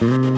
Thank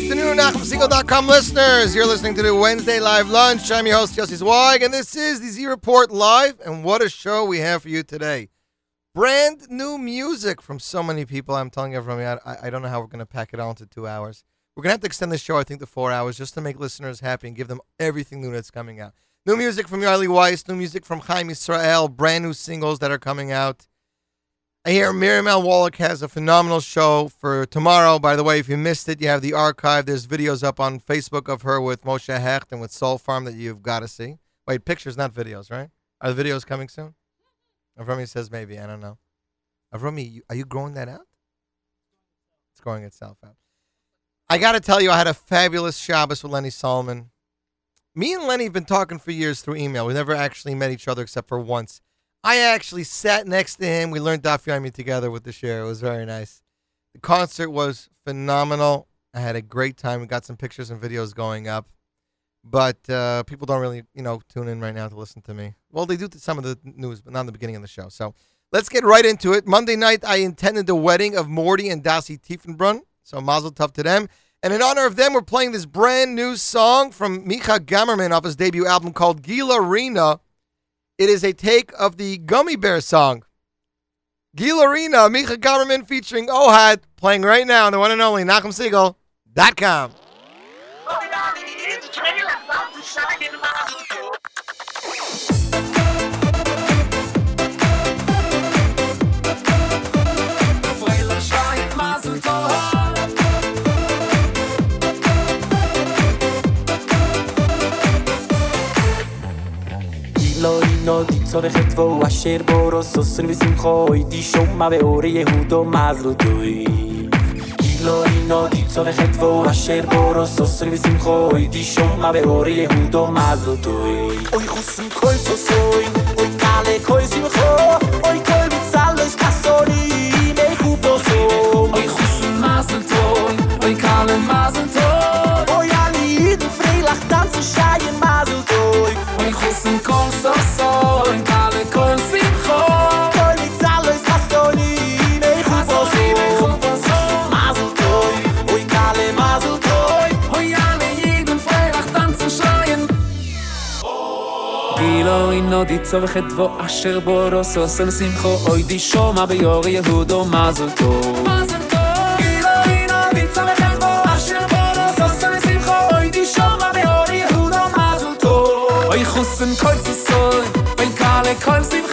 Afternoon, NachumSegal.com listeners. You're listening to the Wednesday Live Lunch. I'm your host, Yossi Zweig, and this is the Z Report Live. And what a show we have for you today. Brand new music from so many people. I'm telling everyone, I, I don't know how we're going to pack it all into two hours. We're gonna have to extend the show, I think, to four hours just to make listeners happy and give them everything new that's coming out. New music from Yali Weiss, new music from Chaim Israel, brand new singles that are coming out. I hear Miriam L. Wallach has a phenomenal show for tomorrow. By the way, if you missed it, you have the archive. There's videos up on Facebook of her with Moshe Hecht and with Soul Farm that you've got to see. Wait, pictures, not videos, right? Are the videos coming soon? Avrami says maybe. I don't know. Avrami, are you growing that out? It's growing itself out. I got to tell you, I had a fabulous Shabbos with Lenny Solomon. Me and Lenny have been talking for years through email. We never actually met each other except for once. I actually sat next to him. We learned Daf Yomi together with the share. It was very nice. The concert was phenomenal. I had a great time. We got some pictures and videos going up. But uh, people don't really, you know, tune in right now to listen to me. Well, they do some of the news, but not in the beginning of the show. So let's get right into it. Monday night, I attended the wedding of Morty and Dasi Tiefenbrunn. So mazel tov to them. And in honor of them, we're playing this brand new song from Micha Gamerman off his debut album called Gila Rina. It is a take of the Gummy Bear song. Gila Rina, Micha Gamerman featuring Ohad, playing right now on the one and only NachumSegal.com. לא نادی سال خطوه و شیر بارا ساس نویسیم خواهی. دی شما به اوره یهودا مزر دوی. گیلایی نادی سال خطوه و شیر بارا ساس نویسیم خواهی. دی شما به اوره یهودا مزر دوی. اوی کل די צורכת דבו אשר בו רוסו סל שמחו אוי די שומע ביור יהודו מזל טוב. מזל טוב. אוי חוסן כל סיסוי, בין קהל לכל שמחה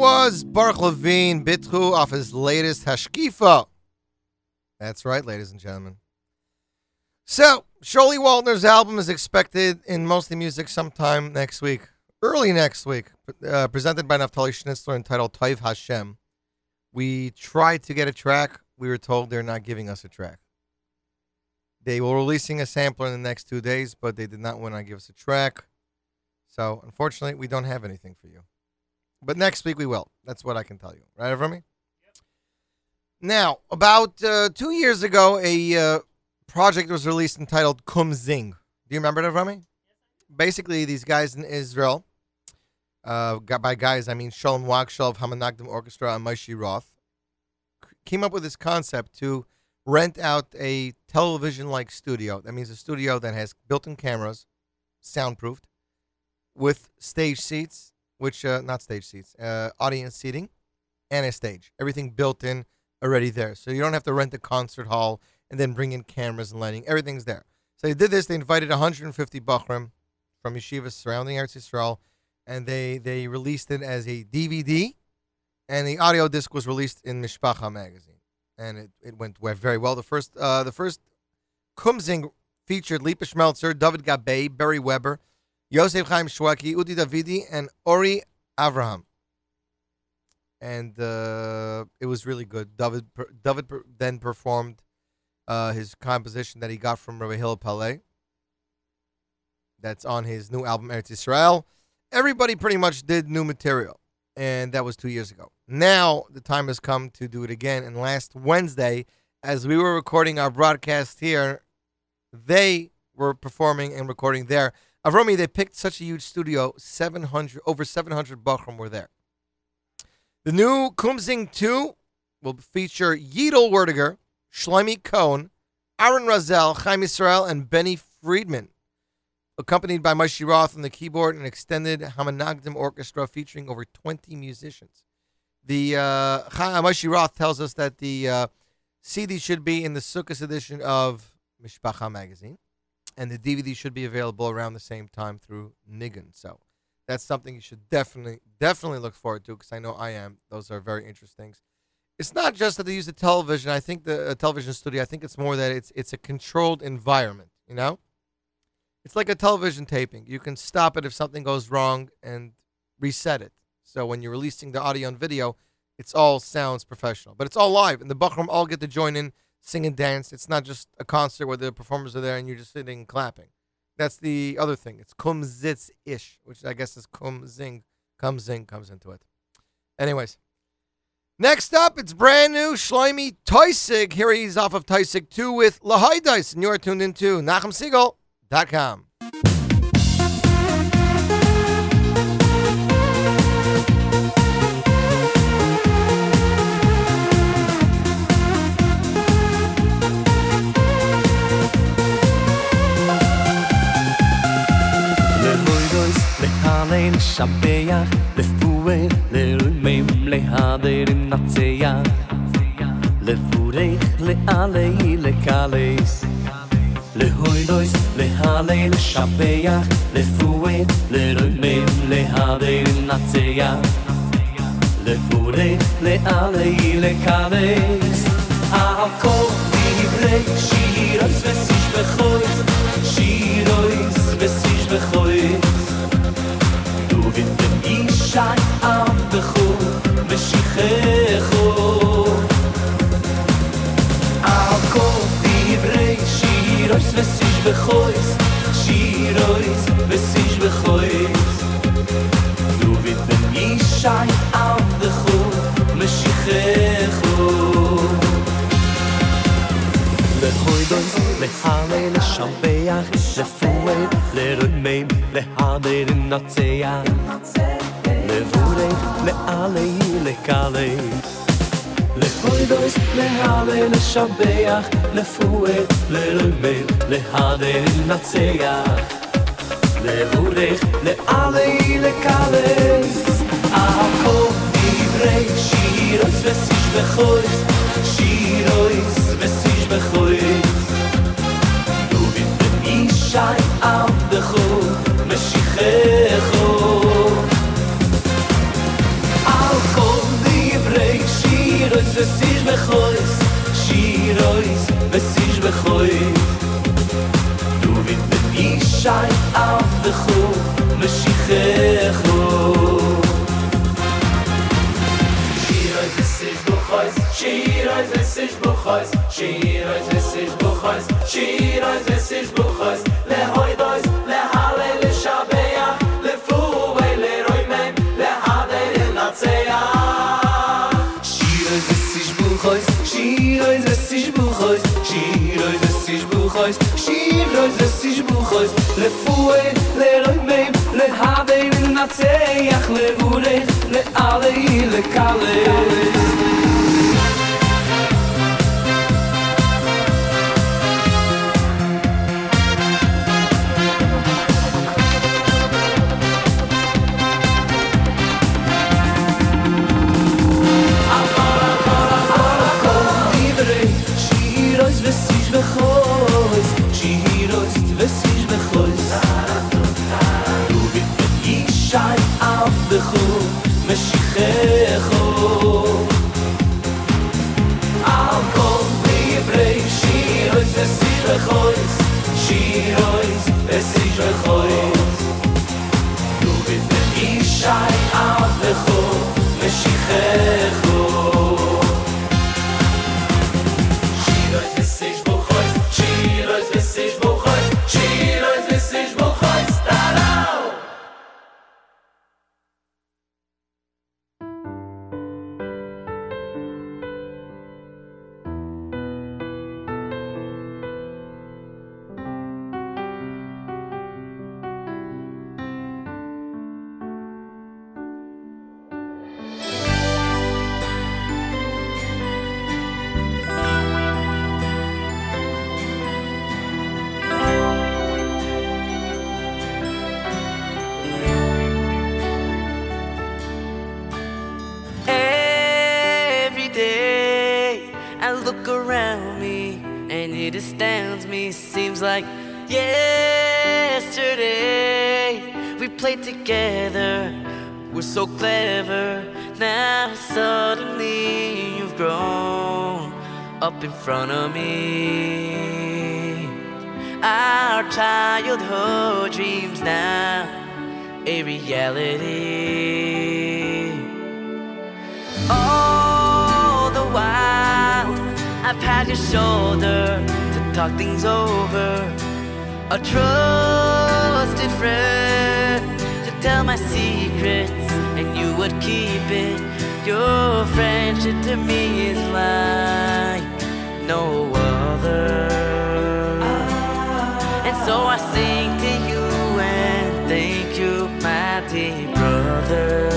was Baruch Levine Bitchu off his latest Hashkifa. That's right, ladies and gentlemen. So, Shirley Waldner's album is expected in Mostly Music sometime next week, early next week, uh, presented by Naftali Schnitzler entitled Toiv Hashem. We tried to get a track. We were told they're not giving us a track. They were releasing a sampler in the next two days, but they did not want to give us a track. So, unfortunately, we don't have anything for you. But next week we will. That's what I can tell you. Right, Remy? Now, about uh, two years ago, a uh, project was released entitled Kum Zing. Do you remember that, Remy? Basically, these guys in Israel, uh, by guys I mean Shalom Wagshal of Hamanagdim Orchestra and Moshe Roth, came up with this concept to rent out a television-like studio. That means a studio that has built-in cameras, soundproofed, with stage seats, which uh, not stage seats, uh, audience seating, and a stage. Everything built in already there, so you don't have to rent a concert hall and then bring in cameras and lighting. Everything's there. So they did this. They invited 150 bachrim from yeshivas surrounding Eretz Yisrael, and they they released it as a DVD, and the audio disc was released in Mishpacha magazine, and it, it went very well. The first uh, the first Kumzing featured Lipa Schmeltzer, David Gabay, Barry Weber, Yosef Chaim Shweki, Udi Davidi, and Ori Avraham. And uh, it was really good. David David then performed uh, his composition that he got from Rabbi Hillel Palais. That's on his new album Eretz Yisrael. Everybody pretty much did new material, and that was two years ago. Now the time has come to do it again. And last Wednesday, as we were recording our broadcast here, they were performing and recording there. Avromi, they picked such a huge studio, 700, over 700 Bachram were there. The new Kumzing 2 will feature Yidel Werdiger, Shlomi Cohn, Aaron Razel, Chaim Israel, and Benny Friedman, accompanied by Moshe Roth on the keyboard and extended Hamanagdim Orchestra featuring over 20 musicians. The uh, Moshe Roth tells us that the uh, CD should be in the Sukkot edition of Mishpacha magazine, and the DVD should be available around the same time through Nigun. So that's something you should definitely, definitely look forward to because I know I am. Those are very interesting. things. It's not just that they use the television. I think the television studio. I think it's more that it's it's a controlled environment. You know, it's like a television taping. You can stop it if something goes wrong and reset it. So when you're releasing the audio and video, it's all sounds professional, but it's all live, and the Bachram all get to join in, sing and dance. It's not just a concert where the performers are there and you're just sitting clapping. That's the other thing. It's kum zitz ish, which I guess is kum zing, comes into it. Anyways, next up, it's brand new Shloimi Toysig. Here he's off of Toysig 2 with Lahai Dice, and you're tuned into NachumSegal.com. לשבח, לפואל, לרומם, להדר, לנצח, לבורך, לעלי, לקלס. להוידויס, להלל, לשבח, לפואל, לרומם, להדר, לנצח, לבורך, לעלי, לקלס. על כל דברי vesish bechois, shirois vesish bechois. Du wird dem Ischai auf der Chur, Meshichecho. להוידויס, להלל, לשבח, לפואל, לרומם, להדר, לנצח, לבורך, לעלי, לקלס. dois להלל לשבח לפואל לרמל להלל נצח לבורך לעלי לקלס. הכל דברי שירויס וסיש בחויס שירויס וסיש בחויס. du bist der Ischai am Dechor, bechoiz, es ich bechoiz, schier ois, es ich bechoiz. Du wit mit Ischai auf de Chuf, me schiche Chuf. Schier ois, es ich bechoiz, schier ois, es ich bechoiz, schier ois, es ich bechoiz, schier ois, es ich kreuz le fue le me le habe in na tsay akh le vule le ale le kale childhood dreams now a reality. All the while, I've had your shoulder to talk things over. A trusted friend to tell my secrets, and you would keep it. Your friendship to me is like no other. And so I sing brother.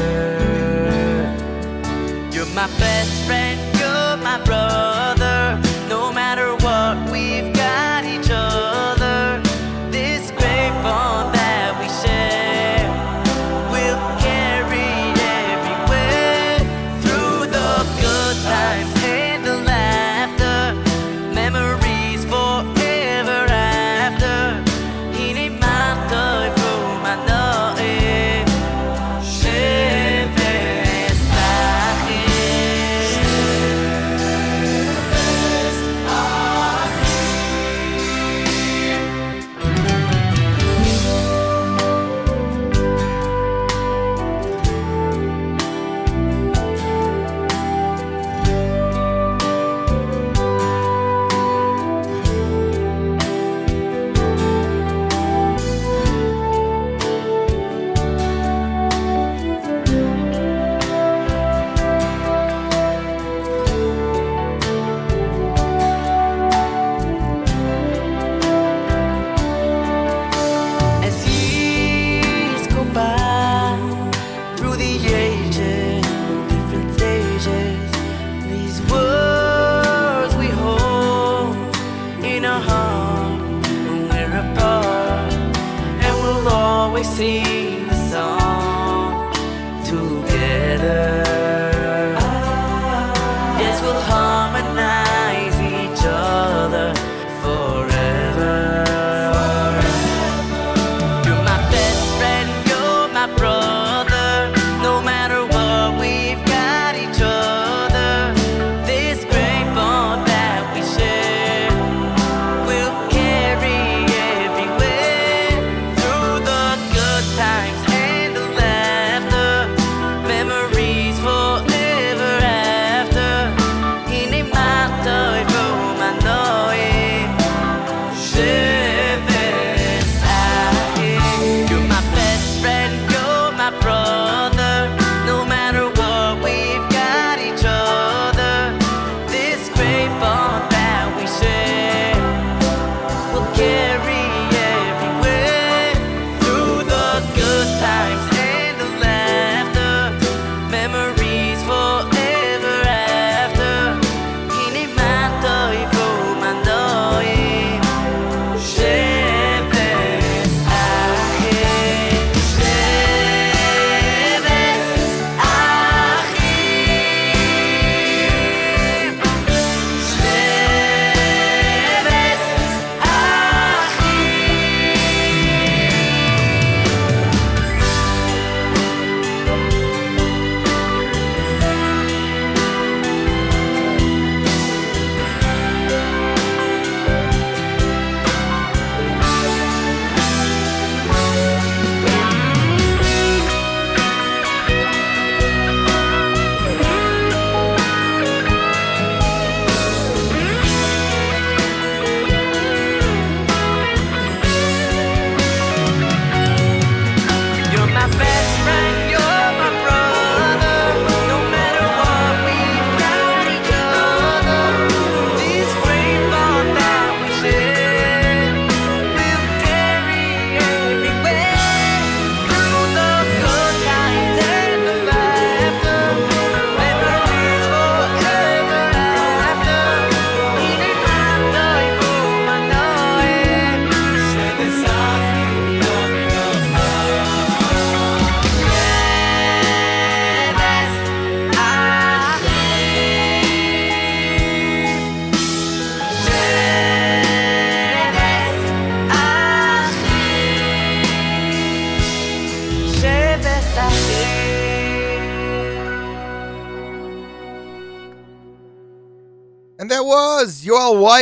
You're my best friend,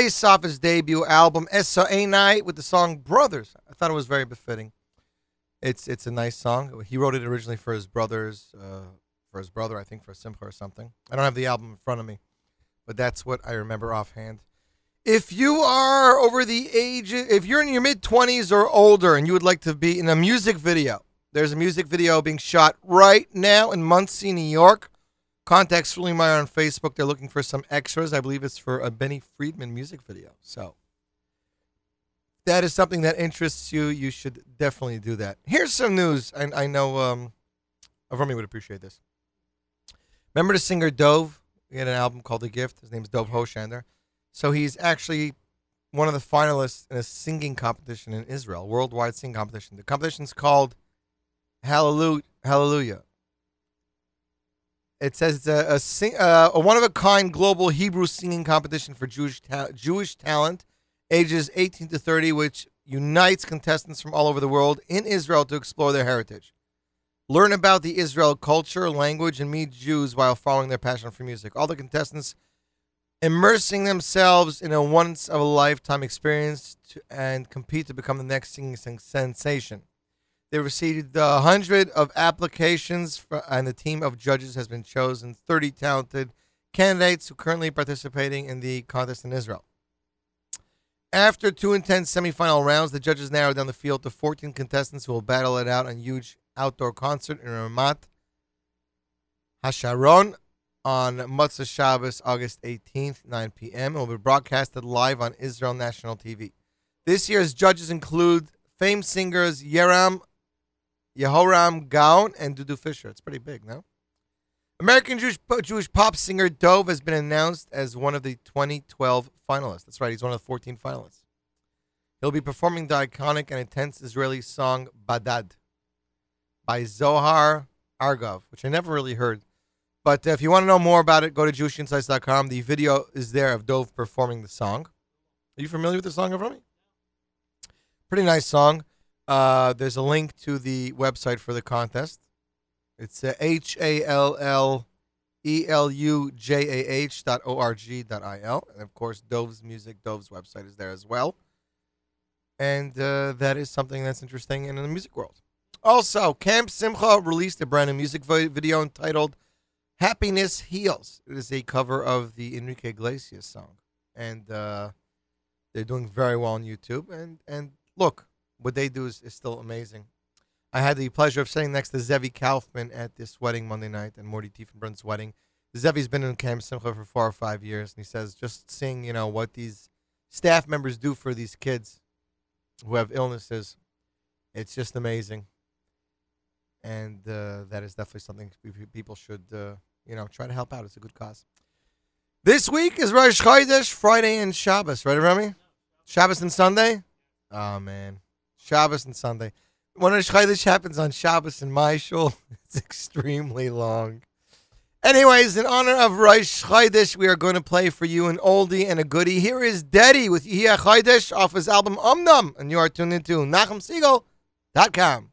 Weiss off his debut album S.A. Night with the song Brothers. I thought it was very befitting. It's it's a nice song. He wrote it originally for his brothers, uh, for his brother, I think, for Simcha or something. I don't have the album in front of me, but that's what I remember offhand. If you are over the age, if you're in your mid 20s or older and you would like to be in a music video, there's a music video being shot right now in Monsey, New York. Contact Sterling Meyer on Facebook. They're looking for some extras. I believe it's for a Benny Friedman music video. So that is something that interests you. You should definitely do that. Here's some news. I, I know um, Avrami would appreciate this. Remember the singer Dove? He had an album called The Gift. His name's Dove Hoshander. So he's actually one of the finalists in a singing competition in Israel, worldwide singing competition. The competition's called. Hallelujah. It says it's a, a, sing, uh, a one of a kind global Hebrew singing competition for Jewish ta- Jewish talent, ages 18 to 30, which unites contestants from all over the world in Israel to explore their heritage, learn about the Israel culture, language, and meet Jews while following their passion for music. All the contestants immersing themselves in a once of a lifetime experience to, and compete to become the next singing sensation. They received a hundred of applications, for, and the team of judges has been chosen. Thirty talented candidates who are currently participating in the contest in Israel. After two intense semifinal rounds, the judges narrowed down the field to 14 contestants who will battle it out on a huge outdoor concert in Ramat Hasharon on Motzei Shabbos, August 18th, 9 p.m. It will be broadcasted live on Israel National TV. This year's judges include famed singers Yeram, Yehoram Gaon, and Dudu Fisher. It's pretty big, no? American Jewish, Jewish pop singer Dove has been announced as one of the 2012 finalists. That's right, he's one of the 14 finalists. He'll be performing the iconic and intense Israeli song Badad. by Zohar Argov, which I never really heard. But if you want to know more about it, go to JewishInsights.com. The video is there of Dove performing the song. Are you familiar with the song, Avrami? Pretty nice song. Uh, there's a link to the website for the contest. It's uh, H A L L E L U J A H dot O R G dot I L. And of course, Dove's music, Dove's website is there as well. And uh, that is something that's interesting in the music world. Also, Camp Simcha released a brand new music video entitled Happiness Heals. It is a cover of the Enrique Iglesias song. And uh, they're doing very well on YouTube. And, and look, what they do is, is still amazing. I had the pleasure of sitting next to Zevi Kaufman at this wedding Monday night and Morty Tiefenbrun's wedding. Zevi's been in Camp Simcha for four or five years, and he says just seeing, you know, what these staff members do for these kids who have illnesses, it's just amazing. And uh, that is definitely something pe- pe- people should, uh, you know, try to help out. It's a good cause. This week is Rosh Chodesh, Friday and Shabbos, right, Remy? Shabbos and Sunday? Oh, man. Shabbos and Sunday. When Rosh Chodesh happens on Shabbos in my shul, it's extremely long. Anyways, in honor of Rosh Chodesh, we are going to play for you an oldie and a goodie. Here is Daddy with Yehia Chodesh off his album Umnum, and you are tuned into NachumSegal.com.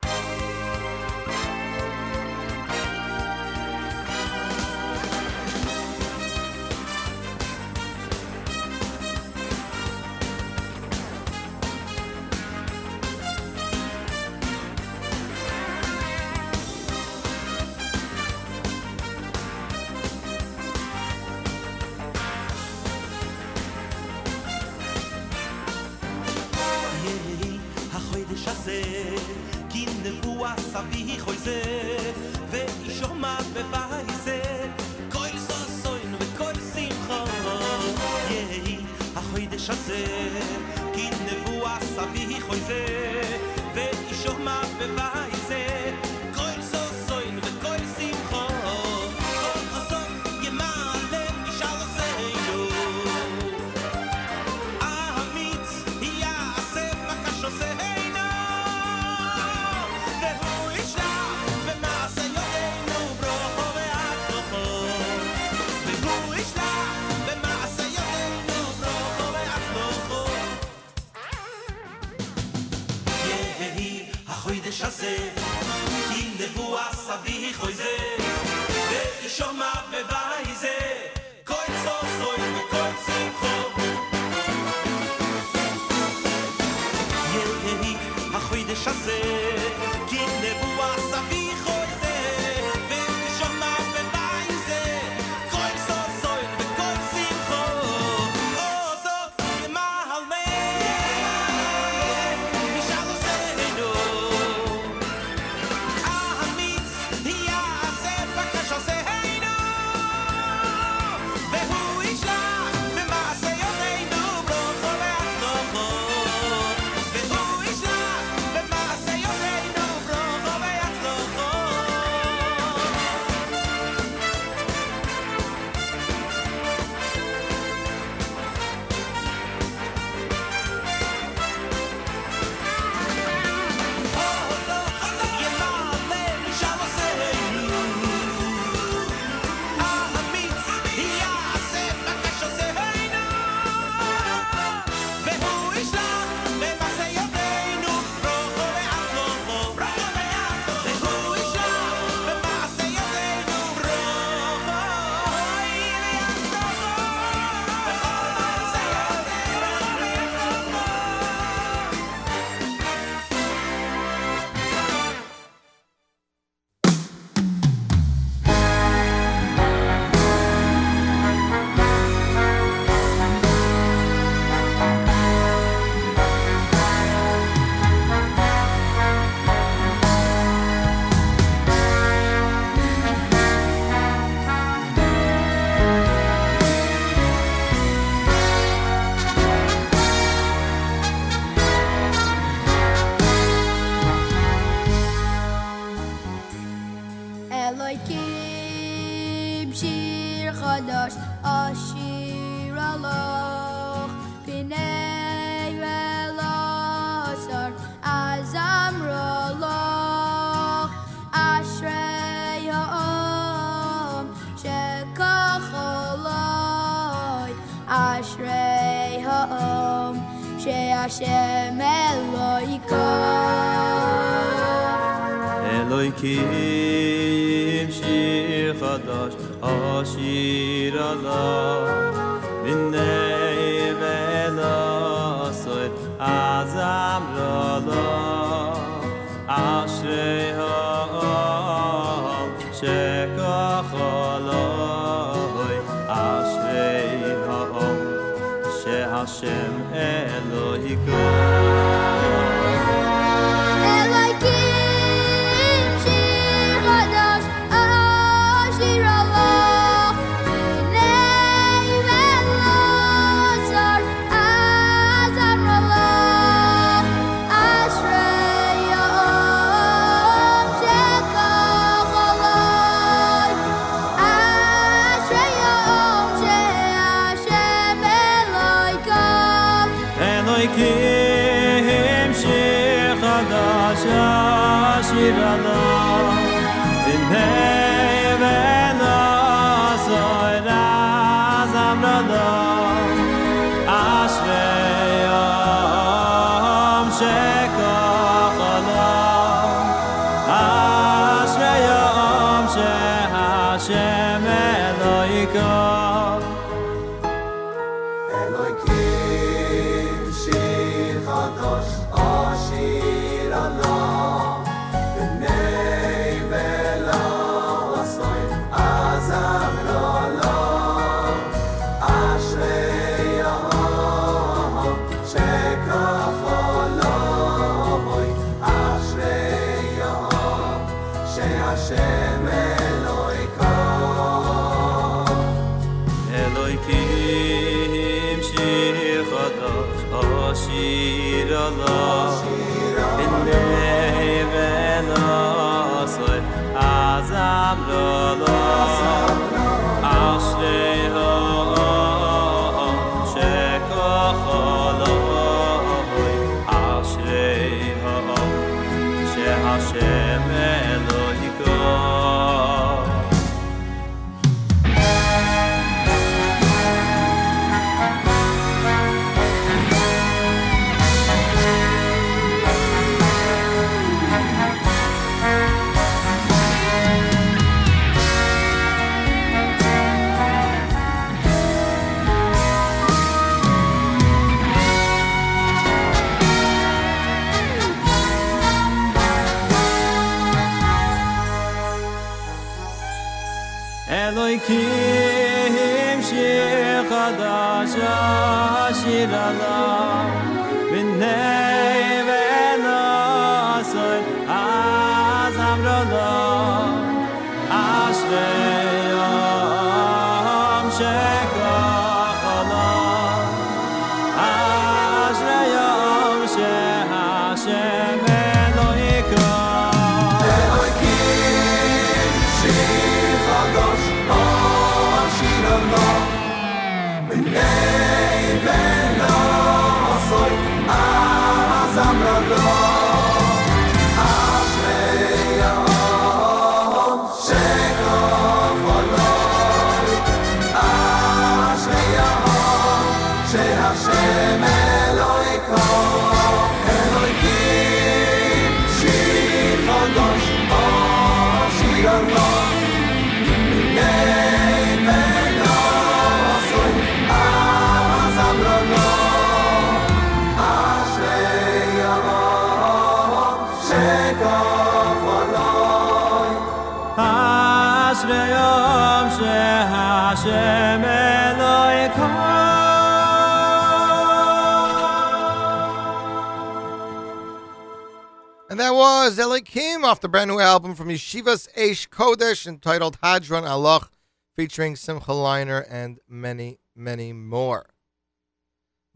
is off the brand new album from Yeshivas Eish Kodesh entitled Hadran Alach, featuring Simcha Leiner and many, many more.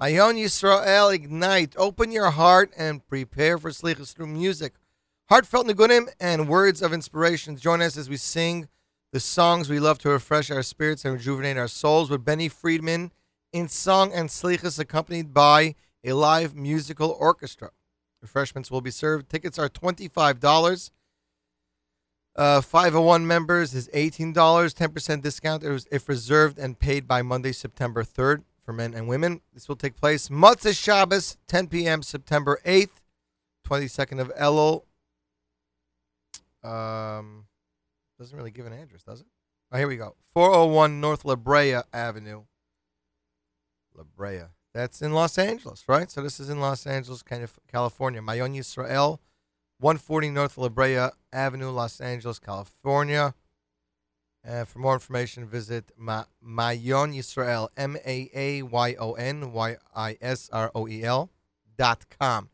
Mayon Yisrael Ignite, open your heart and prepare for Slichas through music, heartfelt nigunim, and words of inspiration. Join us as we sing the songs we love to refresh our spirits and rejuvenate our souls with Benny Friedman in song and Slichas, accompanied by a live musical orchestra. Refreshments will be served. Tickets are $25. Uh, 501 members is $18, 10% discount if reserved and paid by Monday, September 3rd for men and women. This will take place Motzei Shabbos, 10 p.m., September 8th, 22nd of Elul. Um, doesn't really give an address, does it? Oh, here we go. 401 North La Brea Avenue. La Brea. That's in Los Angeles, right? So this is in Los Angeles, California. Mayon Yisrael, 140 North La Brea Avenue, Los Angeles, California. Uh, for more information, visit Ma- Mayon Yisrael, M A A Y O N Y I S R O E L dot com.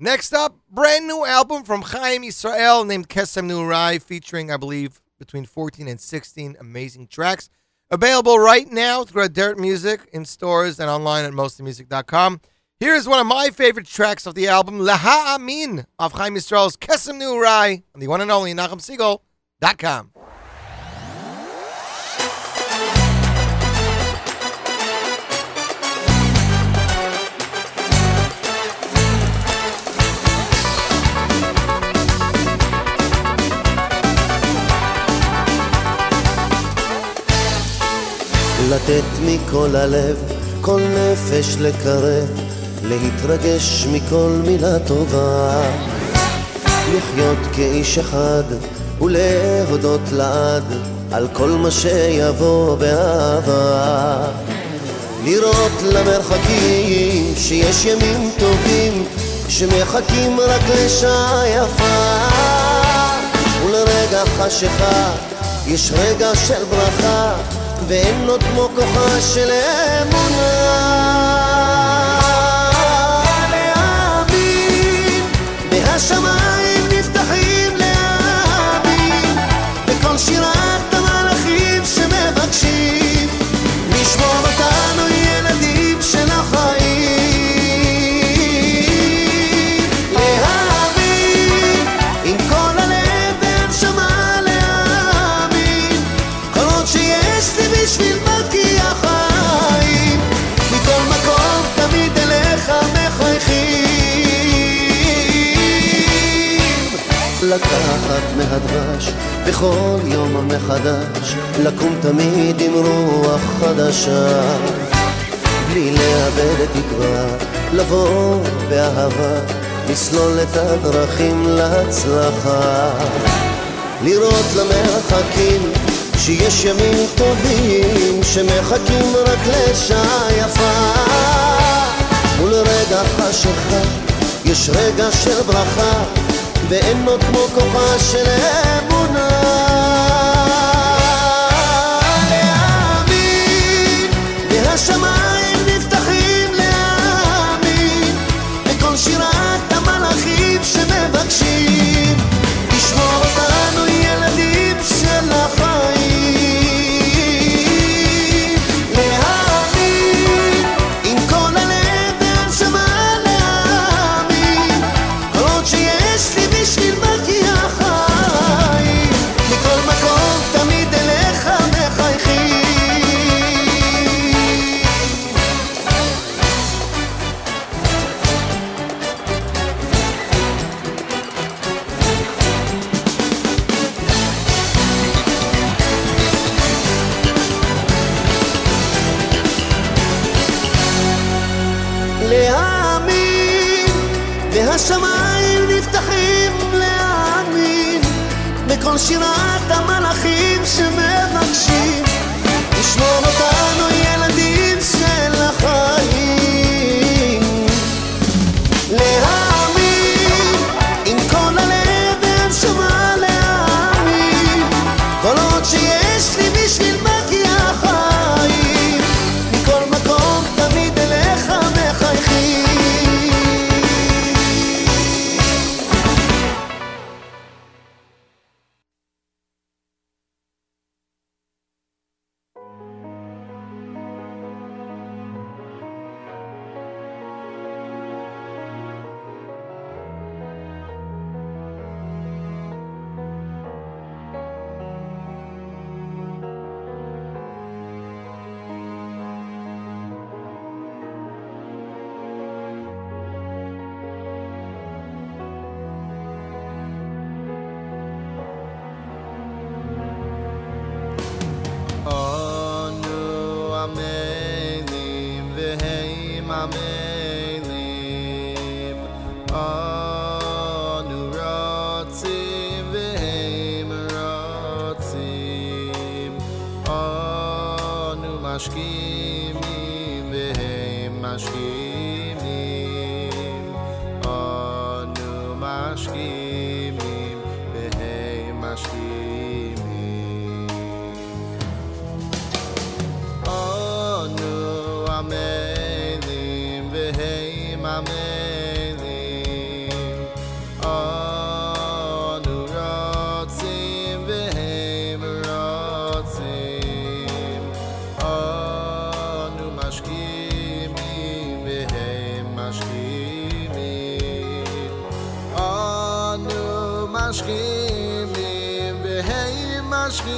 Next up, brand new album from Chaim Yisrael named Kesem Nurai, featuring, I believe, between 14 and 16 amazing tracks. Available right now through Dirt Music in stores and online at mostlymusic.com. Here is one of my favorite tracks of the album, Laha Amin, of Chaim Yisrael's Kesem Nurai, on the one and only NachumSegal.com. לתת מכל הלב, כל נפש לקרב, להתרגש מכל מילה טובה. לחיות כאיש אחד ולהודות לעד על כל מה שיבוא באהבה. לראות למרחקים שיש ימים טובים שמחכים רק לשעה יפה ולרגע חשיכה יש רגע של ברכה ואין עוד כמו כוחה של אמונה לקחת מהדבש בכל יום מחדש לקום תמיד עם רוח חדשה. בלי לאבד את תקווה לבוא באהבה לסלול את הדרכים להצלחה. לראות למרחקים שיש ימים טובים שמחכים רק לשעה יפה. מול רגע חשיכה יש רגע של ברכה ואין עוד כמו כוחה של אמונה 醒来。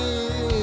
you.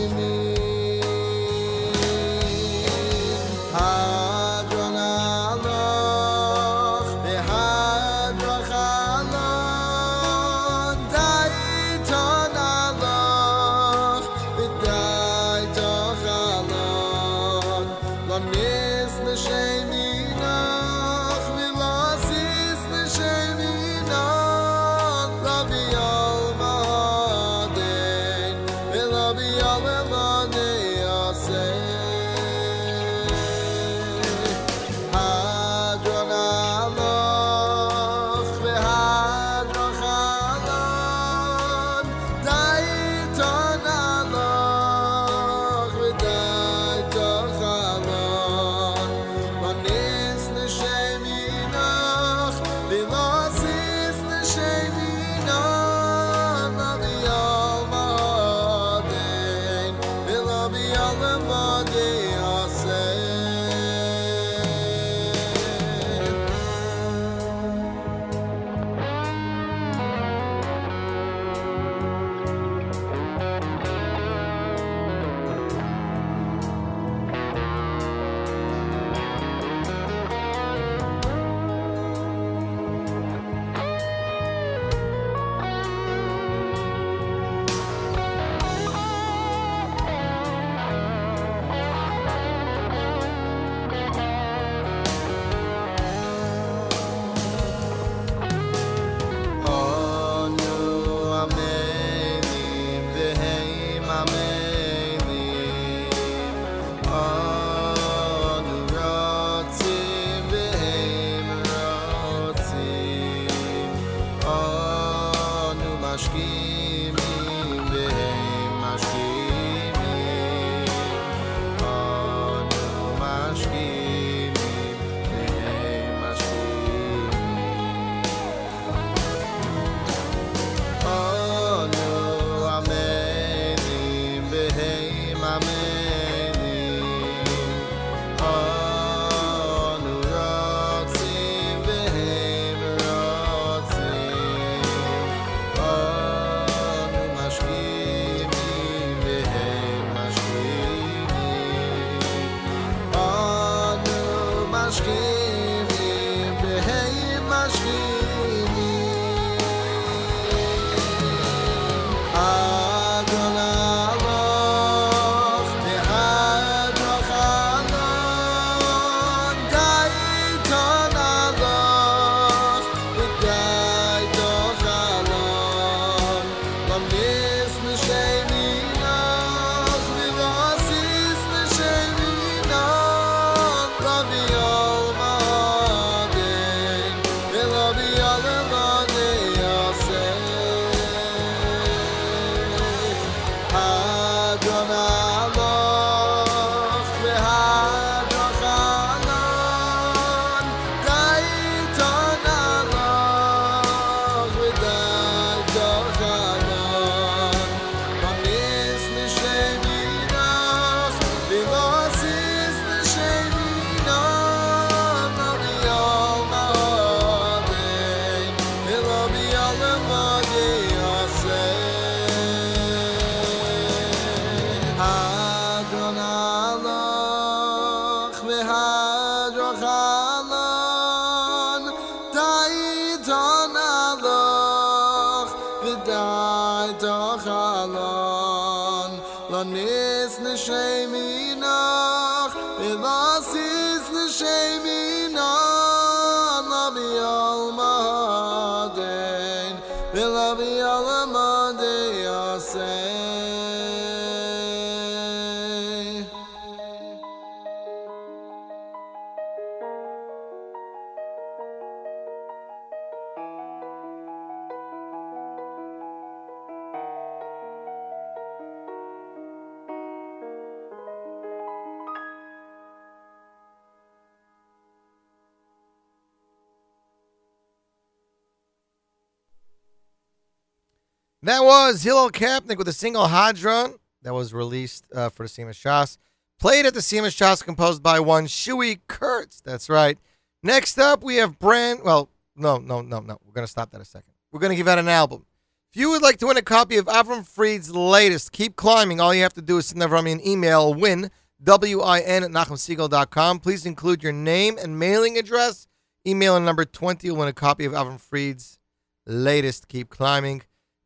That was Hillel Kapnick with a single Hadran that was released uh, for the Siyum HaShas. Played at the Siyum HaShas, composed by one Shuey Kurtz. That's right. Next up, we have brand. Well, no, no, no, no. We're going to stop that a second. We're going to give out an album. If you would like to win a copy of Avram Fried's latest, Keep Climbing, all you have to do is send me an email, win, W-I-N at NachumSegal.com. Please include your name and mailing address. Email number 20 will win a copy of Avram Fried's latest, Keep Climbing.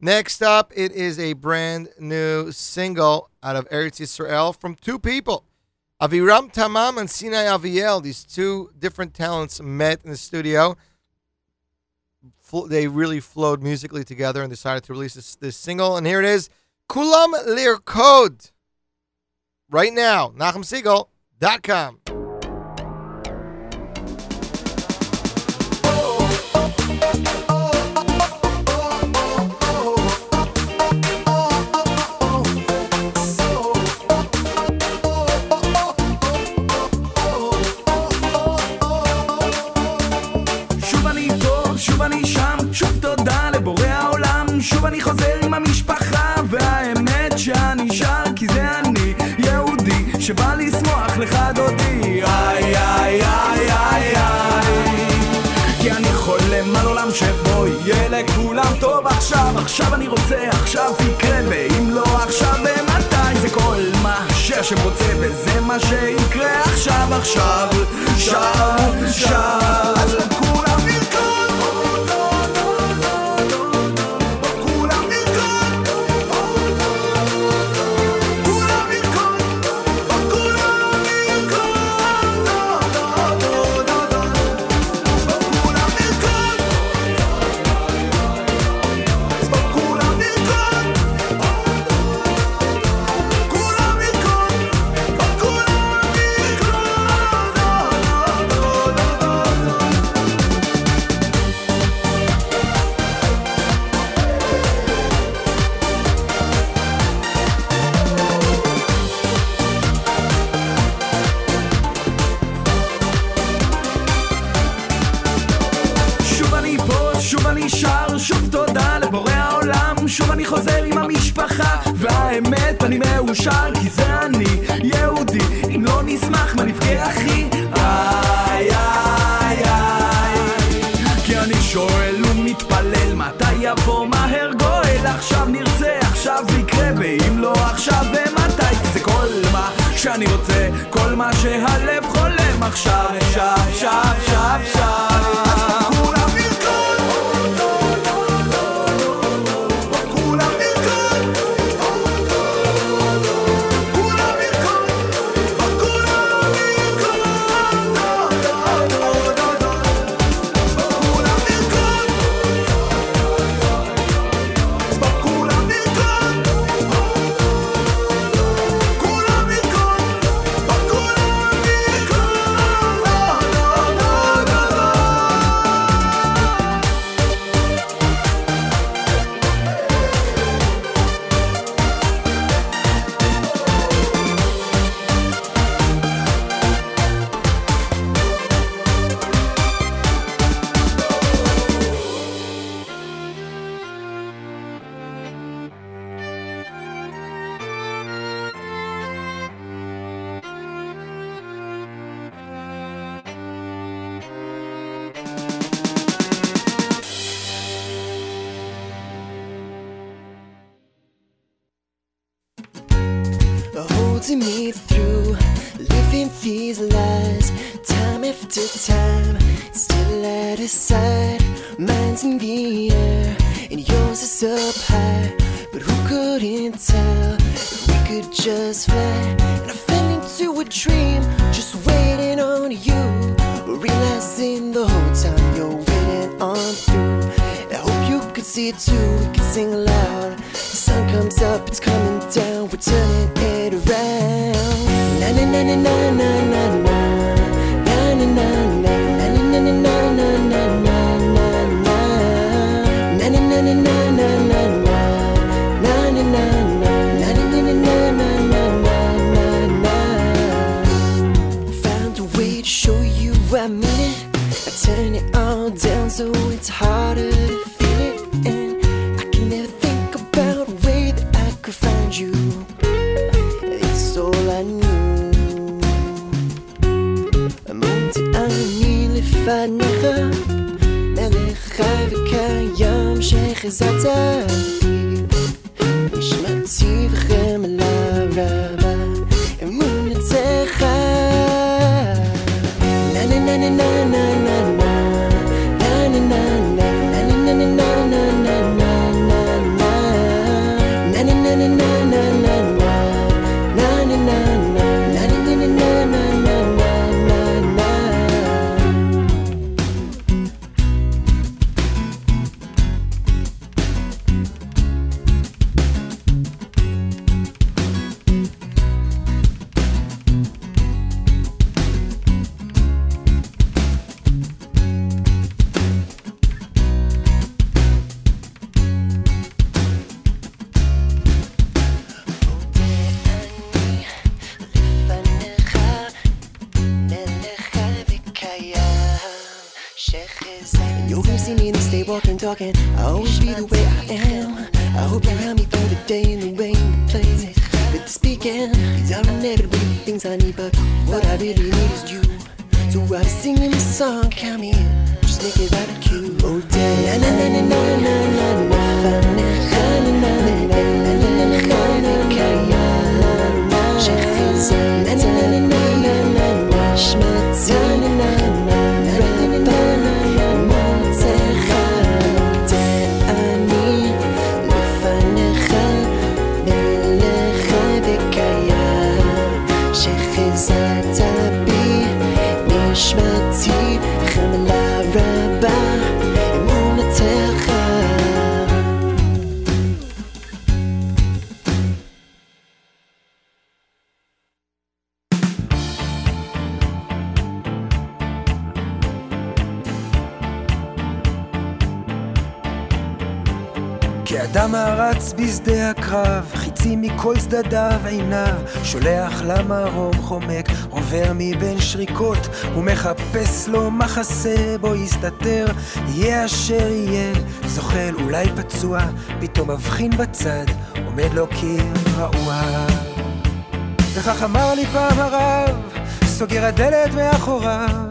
Next up, it is a brand new single out of Eretz Yisrael from two people. Aviram Tamam and Sinai Aviel, these two different talents met in the studio. They really flowed musically together and decided to release this, this single. And here it is Kulam Lirkod. Right now, NachumSegal.com. אני חוזר עם המשפחה והאמת שאני שר כי זה אני יהודי שבא לשמוח לך דודי איי איי איי איי איי. כי אני חולם על עולם שבו יהיה לכולם טוב עכשיו. עכשיו אני רוצה, עכשיו זה יקרה ואם לא עכשיו ומתי? זה כל מה שהשם רוצה וזה מה שיקרה עכשיו עכשיו. עכשיו עכשיו מאושר כי זה אני יהודי אם לא נשמח מה נבכה אחי? איי איי איי. כי אני שואל ומתפלל מתי יבוא מהר גואל? עכשיו נרצה עכשיו יקרה ואם לא עכשיו ומתי? זה כל מה שאני רוצה כל מה שהלב חולם. עכשיו עכשיו עכשיו עכשיו שחזרת בי נשמתי בשדה הקרב, חיצי מכל צדדיו עיניו, שולח למרום חומק, עובר מבין שריקות, ומחפש לו מחסה בו יסתתר, יהיה אשר יהיה, זוחל אולי פצוע, פתאום מבחין בצד, עומד לו קיר רעוע. וכך אמר לי פעם הרב, סוגר הדלת מאחוריו.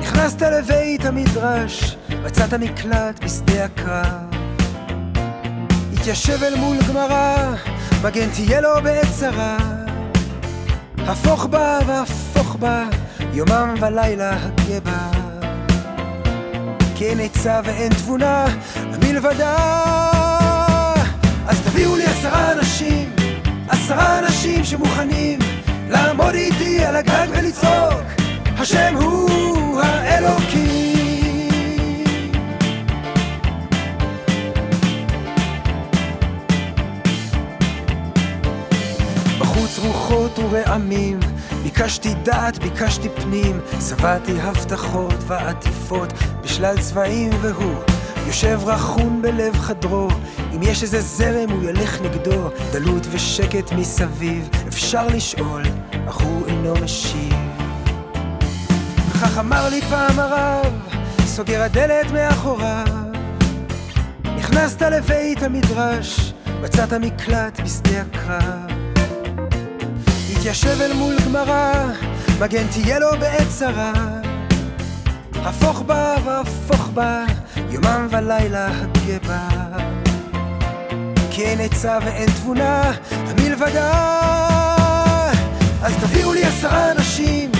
נכנסת לבית המדרש, מצאת מקלט בשדה הקרב. התיישב אל מול גמרא, מגן תהיה לו בעת צרה. הפוך בה והפוך בה, יומם ולילה הגה בה. כי אין עצה ואין תבונה, מלבדה. אז תביאו לי עשרה אנשים, עשרה אנשים שמוכנים לעמוד איתי על הגג ולצעוק, השם הוא האלוקים. רוחות ורעמים, ביקשתי דעת, ביקשתי פנים, שבעתי הבטחות ועטיפות בשלל צבעים והוא יושב רכון בלב חדרו, אם יש איזה זרם הוא ילך נגדו, דלות ושקט מסביב, אפשר לשאול, אך הוא אינו משיב. כך אמר לי פעם הרב, סוגר הדלת מאחוריו. נכנסת לבית המדרש, מצאת מקלט בשדה הקרב. התיישב אל מול גמרא, מגן תהיה לו בעת צרה. הפוך בה והפוך בה, יומם ולילה הגה בה. כי אין עצה ואין תבונה, המלבדה. אז תביאו לי עשרה אנשים,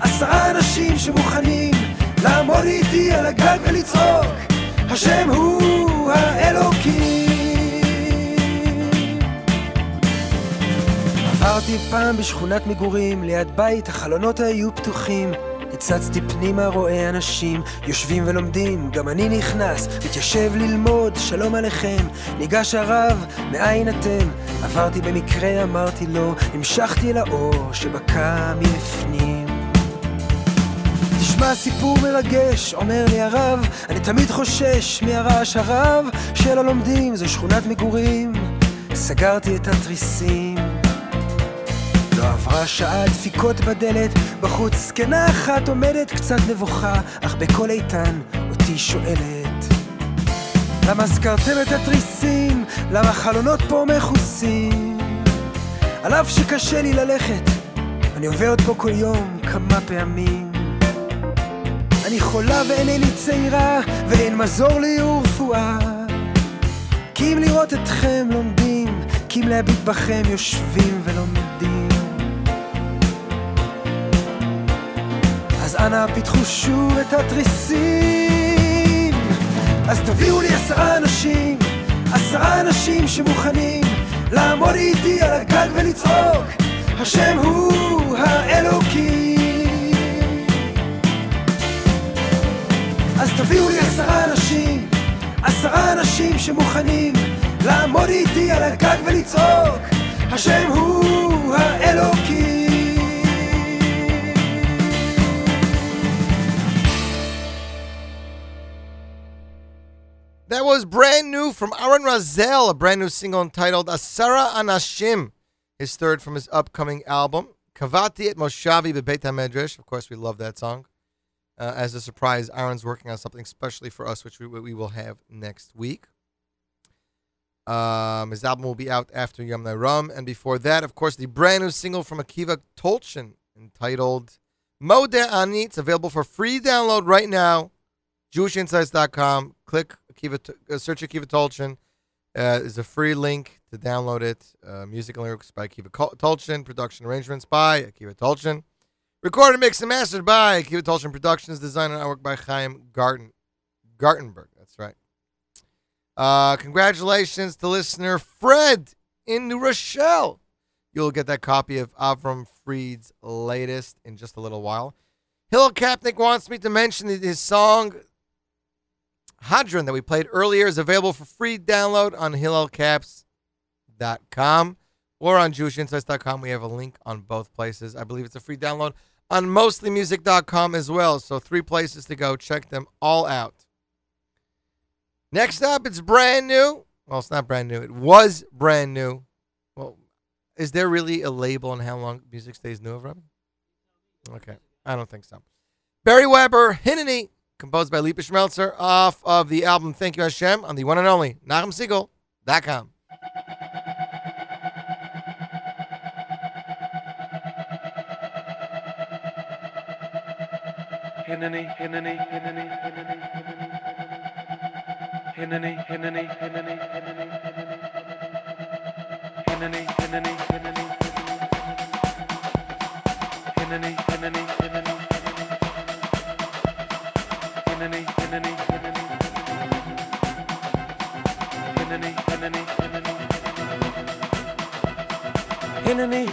עשרה אנשים שמוכנים לעמוד איתי על הגג ולצעוק, השם הוא האלוקים. עברתי פעם בשכונת מגורים, ליד בית החלונות היו פתוחים. הצצתי פנימה רואה אנשים, יושבים ולומדים, גם אני נכנס, מתיישב ללמוד, שלום עליכם. ניגש הרב, מאין אתם? עברתי במקרה, אמרתי לו, המשכתי אל האור שבקע מלפנים. תשמע סיפור מרגש, אומר לי הרב, אני תמיד חושש מהרעש הרב של הלומדים, זו שכונת מגורים. סגרתי את התריסים. לא עברה שעה דפיקות בדלת, בחוץ זקנה אחת עומדת קצת נבוכה, אך בקול איתן אותי שואלת. למה סגרתם את התריסים? למה החלונות פה מכוסים? על אף שקשה לי ללכת, אני עוברת פה כל יום כמה פעמים. אני חולה ואינני צעירה, ואין מזור לי ורפואה. כי אם לראות אתכם לומדים, כי אם להביט בכם יושבים ולומדים. אנא פיתחו שוב את התריסים. אז תביאו לי עשרה אנשים, עשרה אנשים שמוכנים לעמוד איתי על הגג ולצעוק, השם הוא האלוקים. אז תביאו לי עשרה אנשים, עשרה אנשים שמוכנים לעמוד איתי על הגג ולצעוק, השם הוא האלוקים. That was brand new from Aaron Razel, a brand new single entitled Asara Anashim, his third from his upcoming album. Kavati at Moshavi Bebeit HaMedrash. Of course, we love that song. Uh, as a surprise, Aaron's working on something especially for us, which we, we will have next week. Um, his album will be out after Yom Rum. And before that, of course, the brand new single from Akiva Tolchin entitled Modeh Ani. It's available for free download right now. JewishInsights.com. Click Akiva, uh, search Akiva Tolchin. Uh, there's a free link to download it. Uh, music and lyrics by Akiva Tolchin. Production arrangements by Akiva Tolchin. Recorded, mixed, and mastered by Akiva Tolchin Productions. Design and artwork by Chaim Garten, Gartenberg. That's right. Uh, congratulations to listener Fred in New Rochelle. You'll get that copy of Avram Fried's latest in just a little while. Hillel Kapnick wants me to mention his song Hadran that we played earlier is available for free download on hillelcaps.com or on jewishinsights.com. We have a link on both places. I believe it's a free download on mostlymusic.com as well. So three places to go. Check them all out. Next up, it's brand new. Well, it's not brand new. It was brand new. Well, is there really a label on how long music stays new, Robin? Okay, I don't think so. Barry Weber, Hineni, composed by Lipa Schmeltzer, off of the album Thank You Hashem on the one and only Hineni, Hineni, Hineni, Hineni, hinnene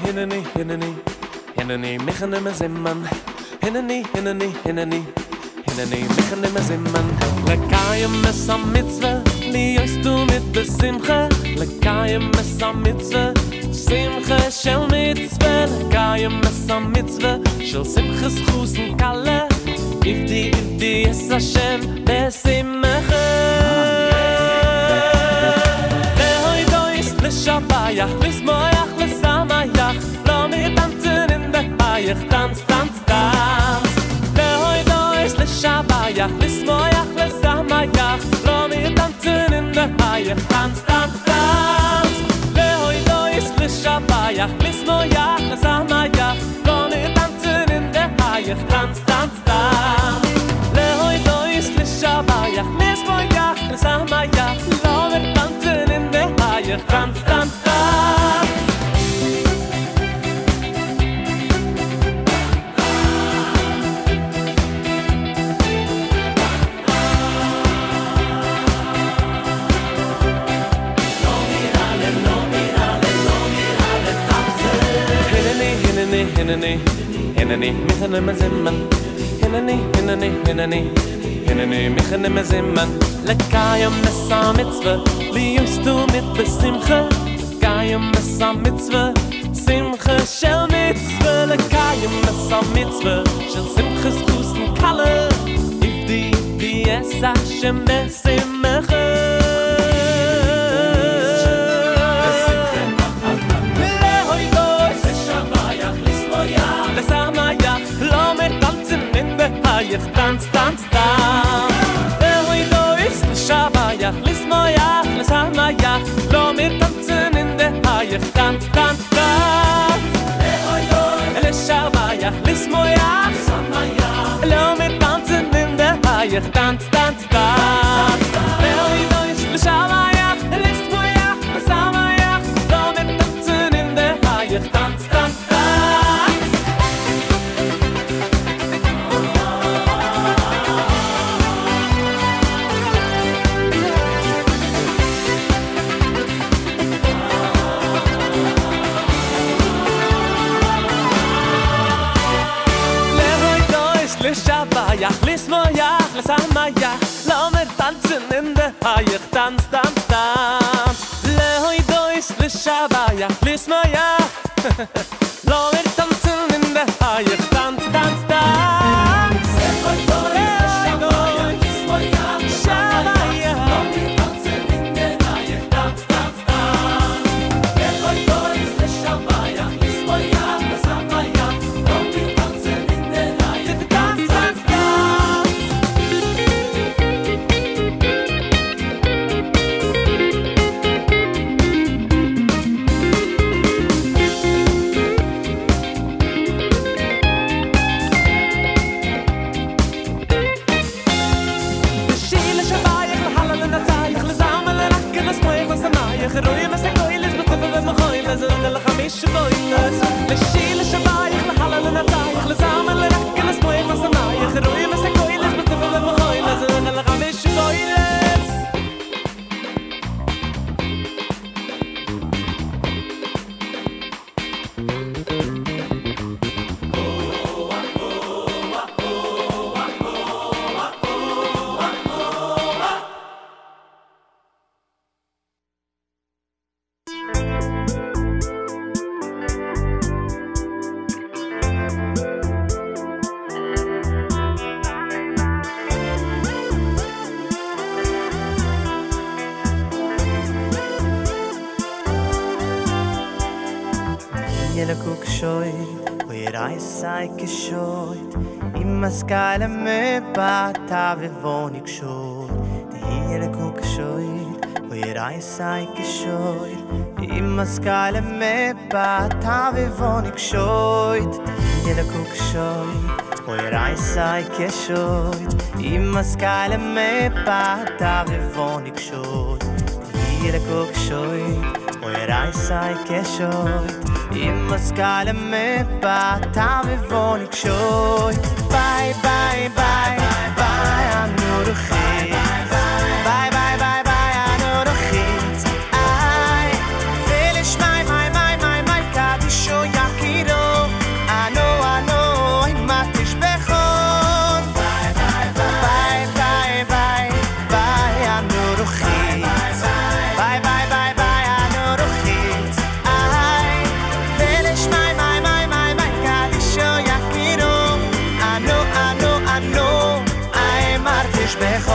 hinnene hinnene hinnene michene me zimmen hinnene hinnene hinnene hinnene michene me zimmen le kayem me sam mitze li yost du mit de simcha. Le kayem me sam mitze simcha shel mitze le kayem me sam mitze shel simcha schusen kalle Ifdi, Ifdi, es Hashem, besimcha. Lehoy dois, leshabayach, lismoyach, lesamayach, lo mir tanzen in der Hayach, tanz, tanz, tanz. Lehoy dois, leshabayach, lismoyach, lesamayach, lo mir tanzen in der lo in der. shabaya mes boy ya samaya lover tanzen in der haye tanz tanz tanz Hinani, hinani, hinani, hinani, hinani, hinani, hinani, hinani, hinani, kenne ne mich ne me zimmen le kayem me sam mitzve li yust du mit be simche? Kayem me sam mitzve simche shel mitzve le kayem me sam mitzve shel simche zusen kalle. If di di es a shme simche Jetzt tanzt лесная. ta ve von ik shoy de hele kok shoy wo ir ay sai ke shoy im maskal me pa ta ve von ik shoy de hele kok shoy wo ir ay sai ke shoy im maskal me pa ta ve von ik shoy de hele kok shoy wo ir sai ke shoy im maskal me pa ta ve von ik shoy bye bye bye. משפחו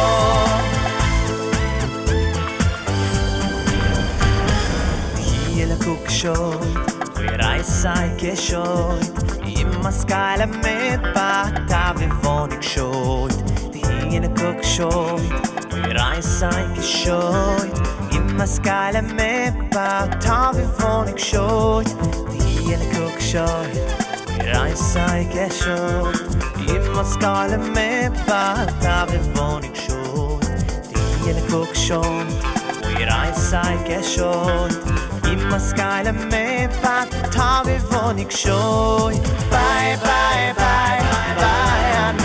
די אלה קוקשות ורעיסאי קשות עם מסקאי למטפתה ובוא נקשות די אלה קוקשות ורעיסאי קשות עם מסקאי למטפתה ובוא נקשות די אלה קוקשות reis sei geschot im maskal me bat ave vonig shot di yele kok shon oi reis sei geschot im maskal me bat ave vonig bye. bye. bye. bye. bye.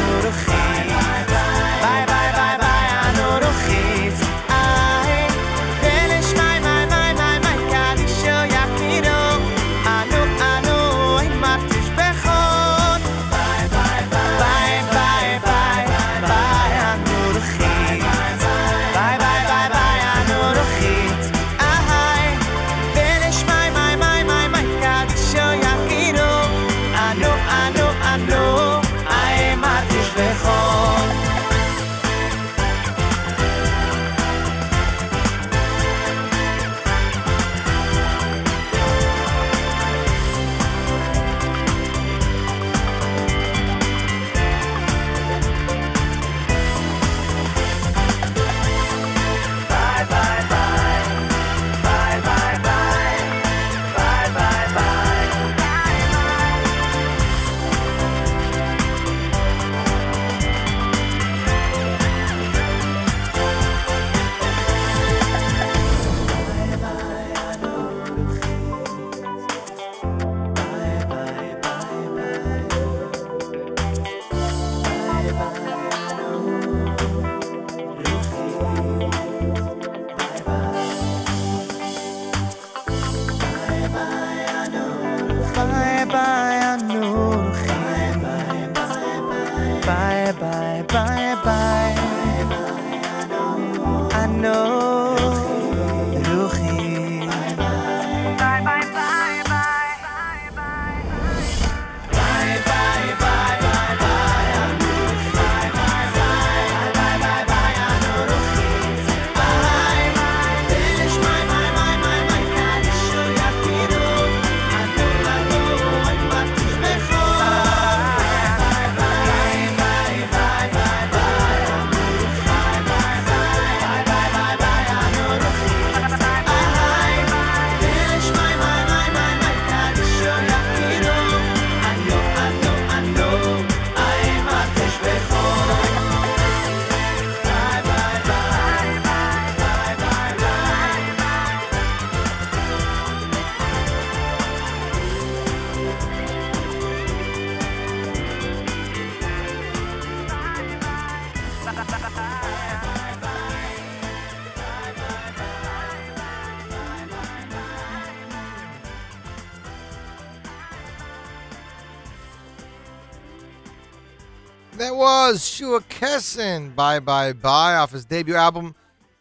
Was Shua Kessin, Bye Bye Bye, off his debut album,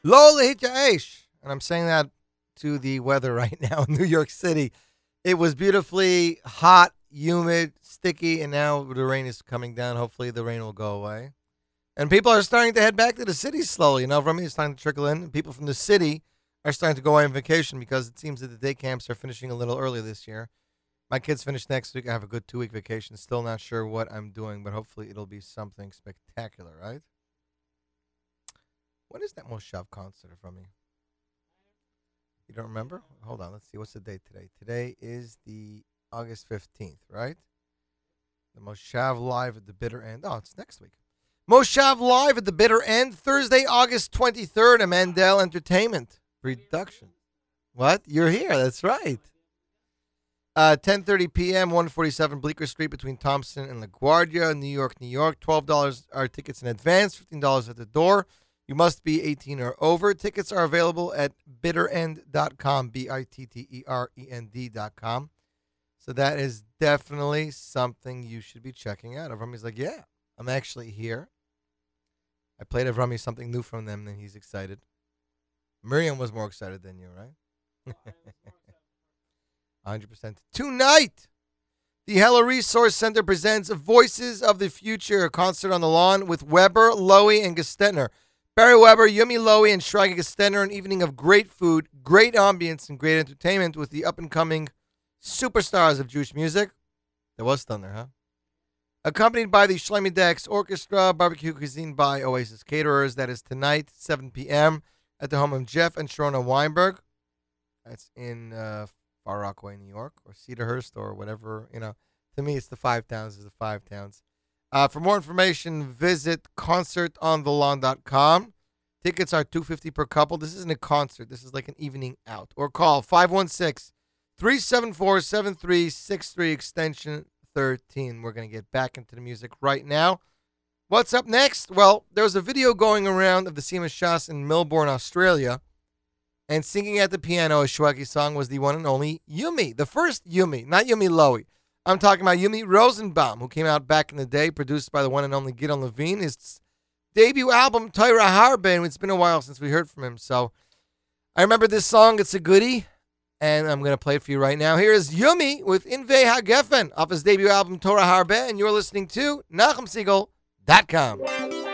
Lola Hit Ya Aish. And I'm saying that to the weather right now in New York City. It was beautifully hot, humid, sticky, and now the rain is coming down. Hopefully, the rain will go away. And people are starting to head back to the city slowly. You know, for me, it's starting to trickle in. People from the city are starting to go on vacation because it seems that the day camps are finishing a little early this year. My kids finish next week. I have a good two week vacation. Still not sure what I'm doing, but hopefully it'll be something spectacular, right? When is that Moshav concert from me? You don't remember? Hold on. Let's see. What's the date today? Today is the August 15th, right? The Moshav live at the bitter end. Oh, it's next week. Moshav live at the bitter end, Thursday, August 23rd, at Mandel Entertainment Production. What? You're here. That's right. Uh, 10:30 p.m. 147 Bleecker Street between Thompson and LaGuardia, New York, New York. $12 are tickets in advance, $15 at the door. You must be 18 or over. Tickets are available at bitterend.com, B I T T E R E N D.com. So that is definitely something you should be checking out. Avrami's like, yeah, I'm actually here. I played Avrami something new from them, and he's excited. Miriam was more excited than you, right? 100%. Tonight, the Hella Resource Center presents Voices of the Future, a concert on the lawn with Weber, Lowy, and Gestetner. Barry Weber, Yumi Lowy, and Shragi Gestetner, an evening of great food, great ambience, and great entertainment with the up and coming superstars of Jewish music. There was thunder, huh? Accompanied by the Shlomi Dachs Orchestra, barbecue cuisine by Oasis Caterers. That is tonight, 7 p.m. at the home of Jeff and Sharona Weinberg. That's in uh, Far Rockaway, New York, or Cedarhurst, or whatever. You know, to me, it's the five towns. It's the five towns. Uh, for more information, visit concertonthelawn.com. Tickets are two fifty per couple. This isn't a concert. This is like an evening out. Or call 516 374 7363 extension 13. We're going to get back into the music right now. What's up next? Well, there's a video going around of the Siyum HaShas in Melbourne, Australia. And singing at the piano a Shweki song was the one and only Yumi, the first Yumi, not Yumi Lowy. I'm talking about Yumi Rosenbaum, who came out back in the day, produced by the one and only Gidon Levine. His debut album, Torah Harbe, and it's been a while since we heard from him. So I remember this song. It's a goodie, and I'm going to play it for you right now. Here is Yumi with Inbei HaGefen off his debut album, Torah Harbe, and you're listening to NachumSegal.com.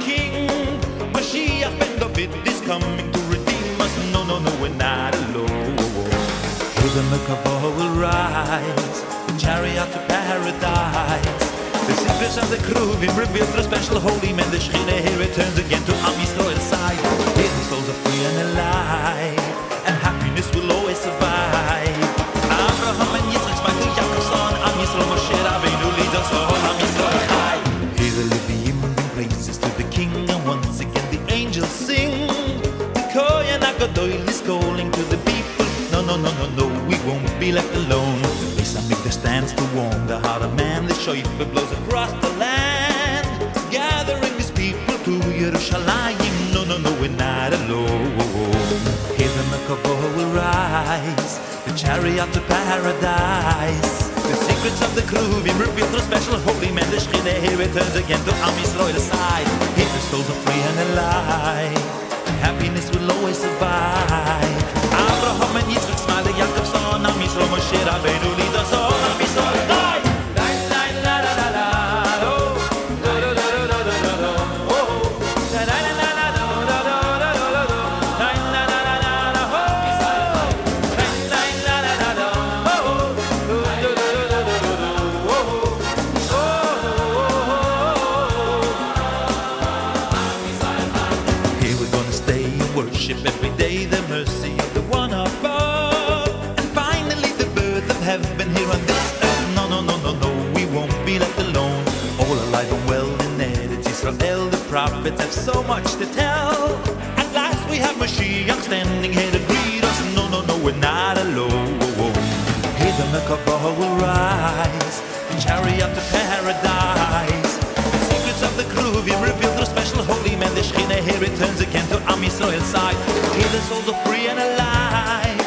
King. Mashiach ben David is coming to redeem us. No, no, no, we're not alone. Here the Merkava will rise, the chariot to paradise. The secrets of the Kruvim revealed through special holy men. The Shekhinah returns again to Am Yisrael's side. Here the souls are free and alive, and happiness will always survive. Abraham and Yitzchak's Michael Yaakov's son, Am Yisrael Moshe Rabbeinu leads us all. Am Yisrael Chai. Here the Leviim Kohen HaGadol is calling to the people. No, no, no, no, no, we won't be left alone. The Beis Hamikdash stands to warm the heart of man. The shofar blows across the land, gathering his people to Yerushalayim. No, no, no, we're not alone. Here the Merkava will rise, the chariot to paradise. The secrets of the Kruvim revealed through special holy men. The Shekhinah returns again to Am Yisrael's side. Here the souls are free and alive. Happiness will always survive. Abraham and Yitzchak smile, the Yaakov's son, Am Moshe Rabbeinu lead us all. Am so much to tell. At last we have Mashiach standing here to greet us. No, no, no, we're not alone. Here the Merkava will rise, the chariot to paradise. The secrets of the Kruvim revealed through special holy men. The Shekhinah here returns again to Am Yisrael's side. Here the souls are free and alive.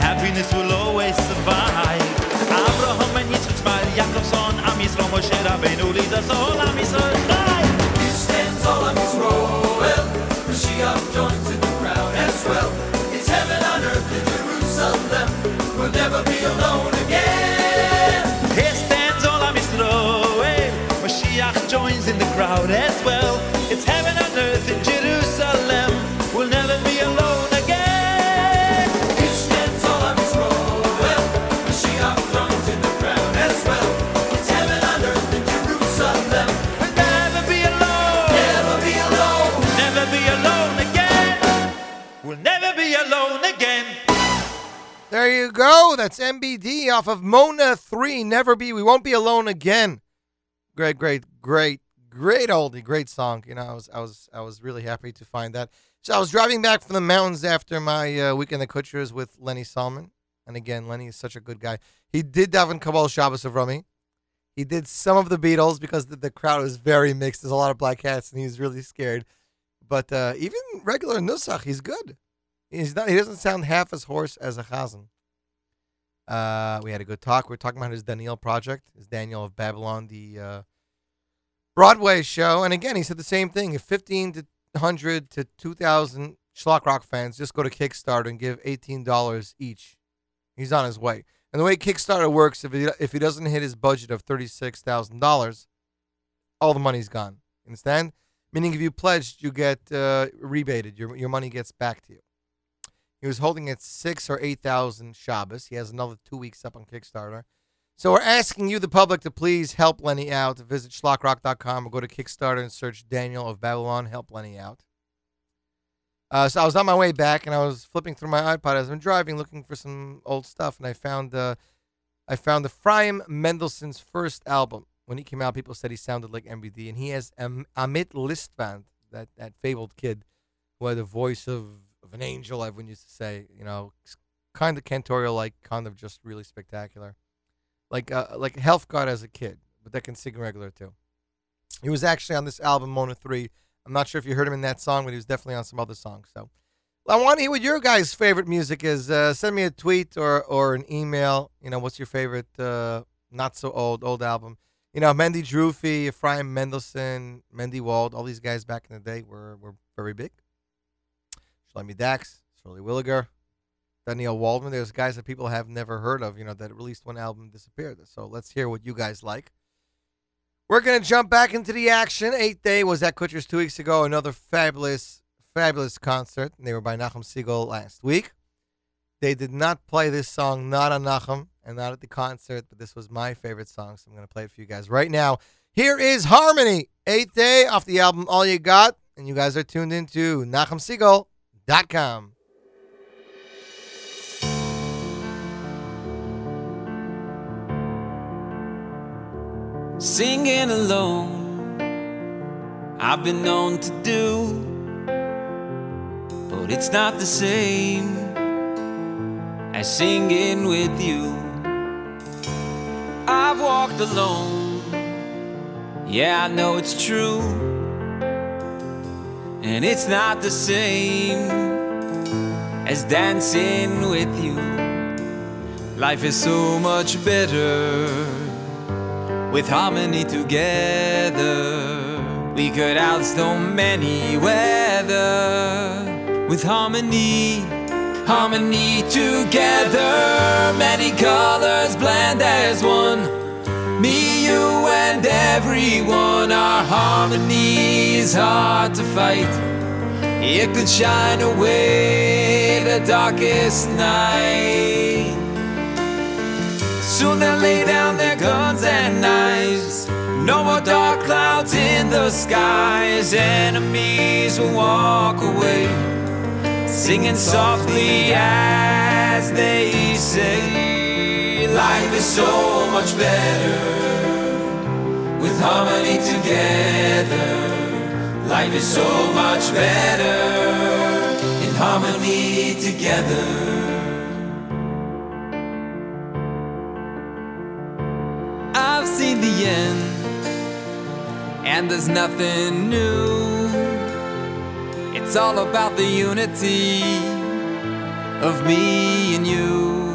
Happiness will always survive. Abraham and Yitzchak Yaakov's son, Am Yisrael, Moshe Rabbeinu leads us all. Am Yisrael, alone again. Here stands all Am Yisrael. Mashiach joins in the crowd as well. It's heaven That's MBD off of Mona 3. Never be. We won't be alone again. Great, great, great, great oldie. Great song. You know, I was, I was, I was really happy to find that. So I was driving back from the mountains after my uh, weekend at Kutsher's with Lenny Solomon. And again, Lenny is such a good guy. He did Davin Kabbalah Shabbos of Rami. He did some of the Beatles because the, the crowd was very mixed. There's a lot of black hats, and he was really scared. But uh, even regular Nusach, he's good. He's not. He doesn't sound half as hoarse as a Chazan. Uh, we had a good talk. We are talking about his Daniel project, his Daniel of Babylon, the uh, Broadway show. And again, he said the same thing. If 15 to 100 to 2,000 Shlock Rock fans just go to Kickstarter and give $18 each, he's on his way. And the way Kickstarter works, if he, if he doesn't hit his budget of $36,000, all the money's gone. Understand? Meaning, if you pledged, you get uh, rebated. Your, your money gets back to you. He was holding at six or eight thousand Shabbos. He has another two weeks up on Kickstarter. So we're asking you, the public, to please help Lenny out. Visit shlockrock.com or go to Kickstarter and search Daniel of Babylon. Help Lenny out. Uh, so I was on my way back and I was flipping through my iPod as I'm driving, looking for some old stuff, and I found uh, I found the Ephraim Mendelssohn's first album. When he came out, people said he sounded like MBD, and he has um, Amit Listvand, that that fabled kid, who had the voice of of an angel, everyone used to say, you know, kind of cantorial like, kind of just really spectacular. Like uh, like Helfgott as a kid, but that can sing regular too. He was actually on this album, Mona 3. I'm not sure if you heard him in that song, but he was definitely on some other songs. So I want to hear what your guys' favorite music is. Uh, send me a tweet or, or an email. You know, what's your favorite uh, not so old, old album? You know, Mendy Drufi, Ephraim Mendelssohn, Mendy Wald, all these guys back in the day were, were very big. Shlomi Dachs, Sruly Williger, Daniel Waldman. There's guys that people have never heard of, you know, that released one album and disappeared. So let's hear what you guys like. We're going to jump back into the action. Eighth Day was at Kutsher's two weeks ago. Another fabulous, fabulous concert. They were by Nachum Segal last week. They did not play this song, not on Nachum and not at the concert, but this was my favorite song, so I'm going to play it for you guys right now. Here is Harmony, Eighth Day off the album All You Got, and you guys are tuned into NachumSegal.com. Singing alone, I've been known to do, but it's not the same as singing with you. I've walked alone, yeah, I know it's true, and it's not the same as dancing with you. Life is so much better with harmony together. We could outstorm many weather with harmony, harmony together. Many colors blend as one. Me, you, and everyone. Our harmony is hard to fight. It could shine away the darkest night. Soon they'll lay down their guns and knives. No more dark clouds in the skies. Enemies will walk away, singing softly as they say. Life is so much better with harmony together. Life is so much better in harmony together. I've seen the end, and there's nothing new. It's all about the unity of me and you.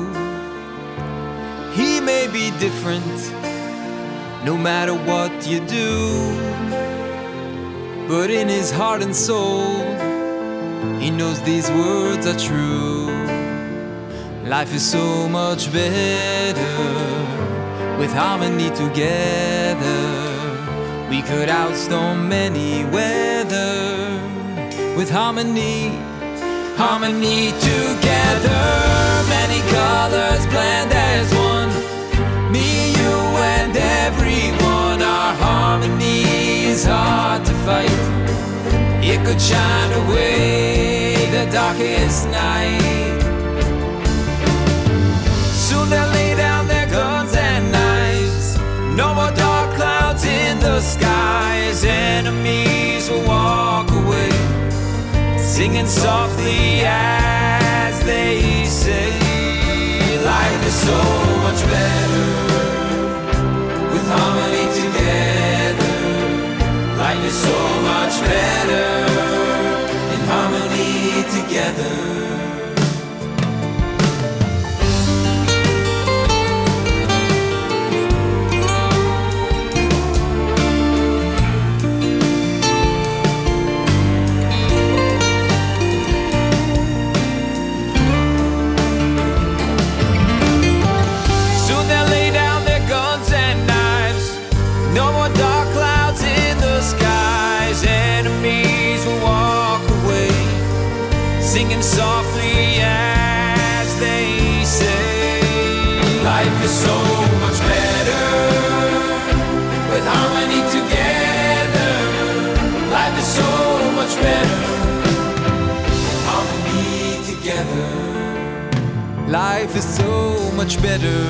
He may be different, no matter what you do, but in his heart and soul, he knows these words are true. Life is so much better with harmony together. We could outstorm any weather with harmony, harmony together. Many colors blend as one. Could shine away the darkest night. Soon they'll lay down their guns and knives. No more dark clouds in the skies. Enemies will walk away, singing softly as they say. Life is so much better with harmony together. Life is so much better harmony together. Life is so much better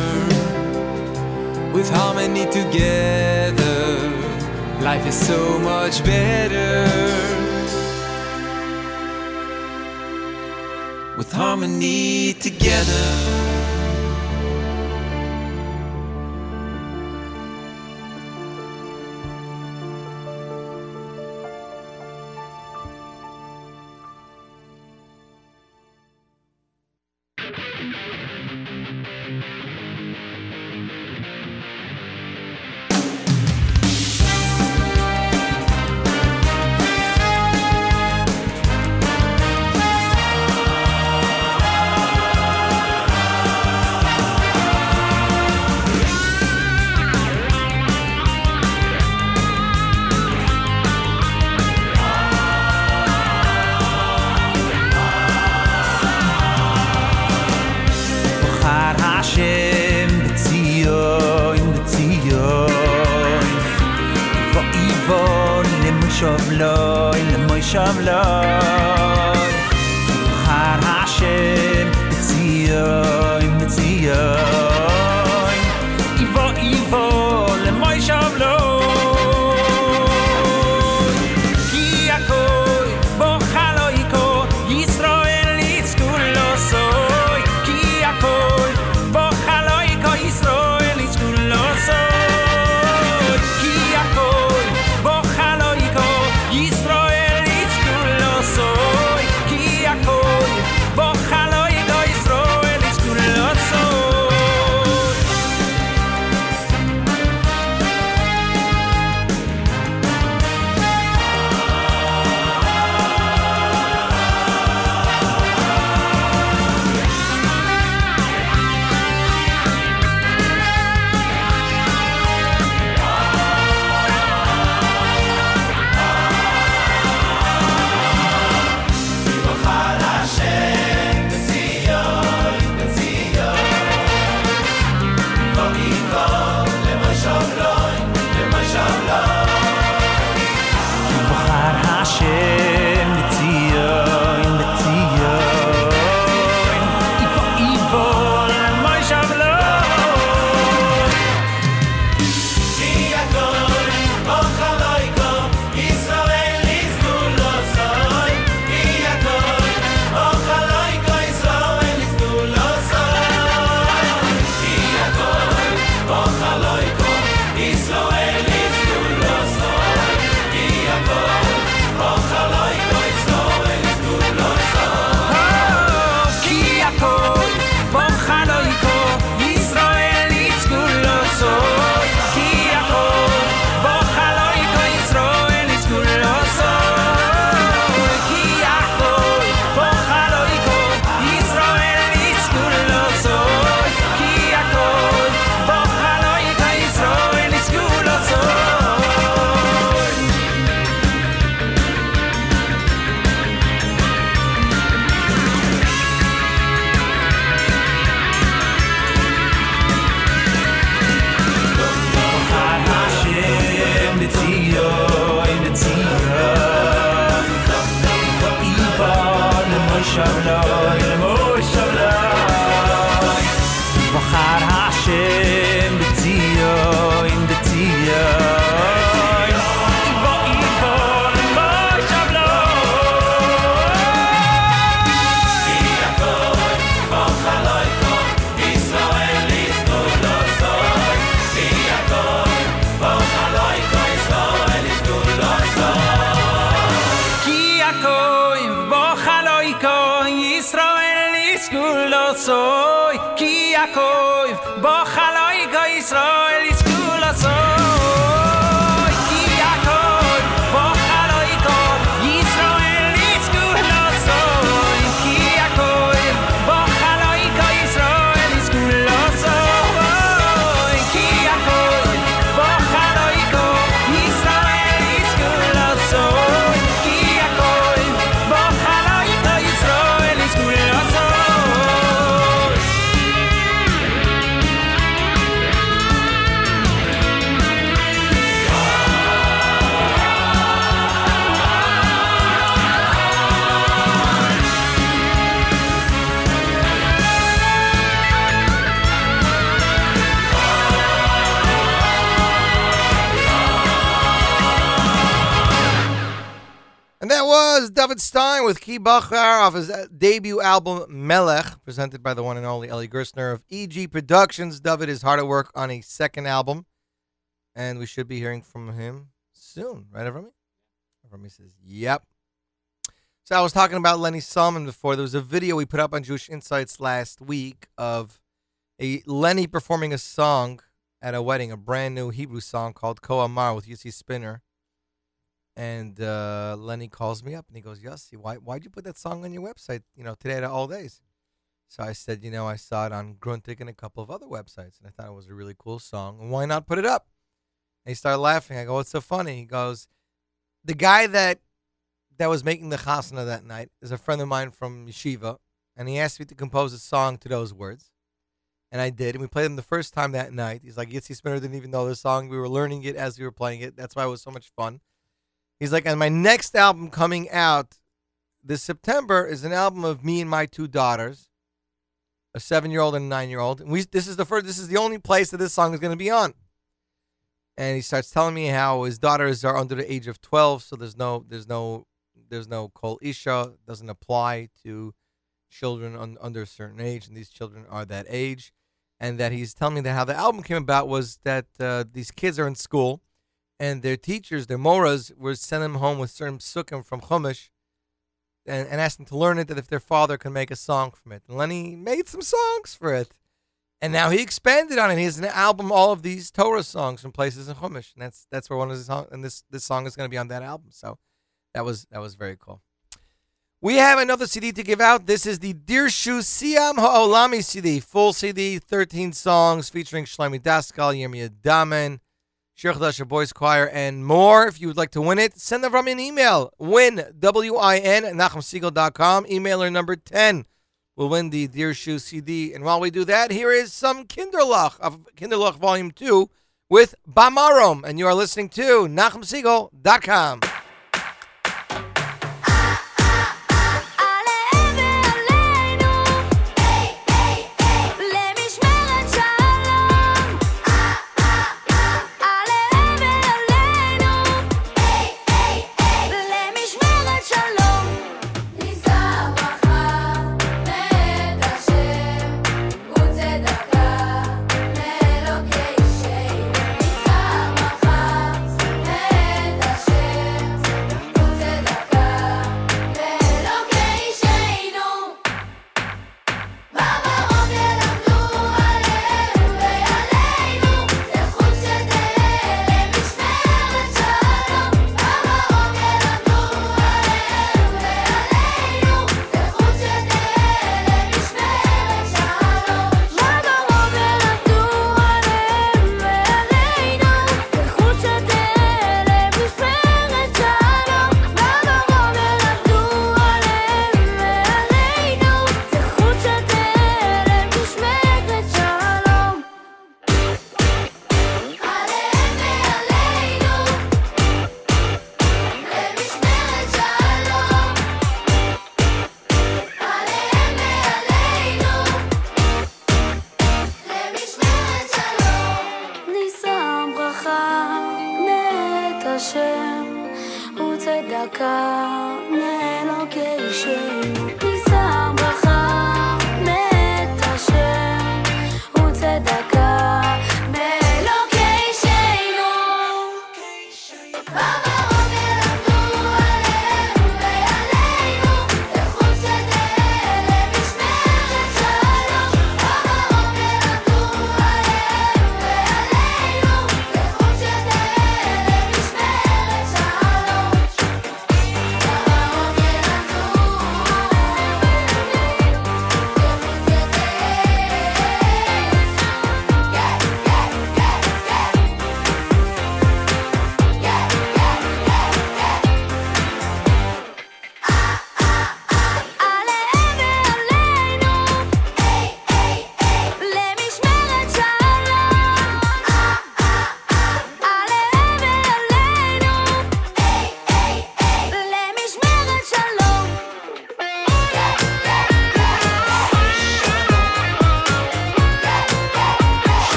with harmony together. Life is so much better with harmony together. Key Bachar off his uh, debut album Melech, presented by the one and only Ellie Gerstner of EG Productions. David is hard at work on a second album, and we should be hearing from him soon, right, Avrami? Avrami says, yep. So I was talking about Lenny Solomon before. There was a video we put up on Jewish Insights last week of a Lenny performing a song at a wedding, a brand new Hebrew song called Ko Amar with Yossi Spinner. And uh, Lenny calls me up and he goes, Yossi, why, why'd you put that song on your website, you know, today to all days? So I said, you know, I saw it on Gruntig and a couple of other websites, and I thought it was a really cool song. And why not put it up? And he started laughing. I go, what's so funny? He goes, the guy that that was making the chasana that night is a friend of mine from yeshiva, and he asked me to compose a song to those words. And I did, and we played them the first time that night. He's like, Yitzi Spinner didn't even know the song. We were learning it as we were playing it. That's why it was so much fun. He's like, and my next album coming out this September is an album of me and my two daughters, a seven-year-old and a nine-year-old. And we this is the first. This is the only place that this song is going to be on. And he starts telling me how his daughters are under the age of twelve, so there's no there's no there's no kol isha doesn't apply to children un, under a certain age, and these children are that age. And that he's telling me that how the album came about was that uh, these kids are in school, and their teachers, their moras, were sending them home with certain psukim from Chumash, and, and asked them to learn it. That if their father can make a song from it, and Lenny made some songs for it, and now he expanded on it. He has an album, all of these Torah songs from places in Chumash, and that's that's where one of his songs, and this this song is going to be on that album. So that was that was very cool. We have another CD to give out. This is the Dirshu Siyum Ha'olami CD, full CD, 13 songs featuring Shlomi Daskal, Yirmiyah Damen, Shir Chadash Boys Choir, and more. If you would like to win it, send them from an email. Win, W-I-N, NachumSegal.com. Emailer number 10 will win the Dirshu CD. And while we do that, here is some Kinderlach of Kinderlach Volume 2 with Bamarom. And you are listening to NachumSegal.com.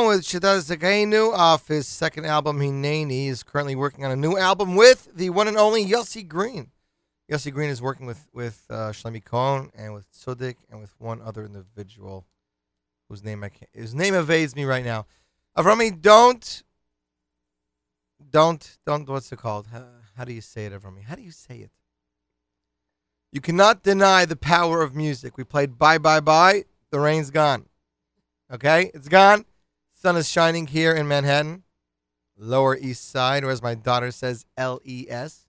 Cohen with Shadaz Zakainu off his second album, Hineni. He is currently working on a new album with the one and only Yossi Green. Yossi Green is working with, with uh, Shlomi Cohen and with Sudik and with one other individual whose name I can't, his name evades me right now. Avrami, don't, don't, don't, what's it called? How, how do you say it, Avrami? How do you say it? You cannot deny the power of music. We played Bye Bye Bye. The rain's gone. Okay? It's gone. Sun is shining here in Manhattan, Lower East Side, or as my daughter says, L E S.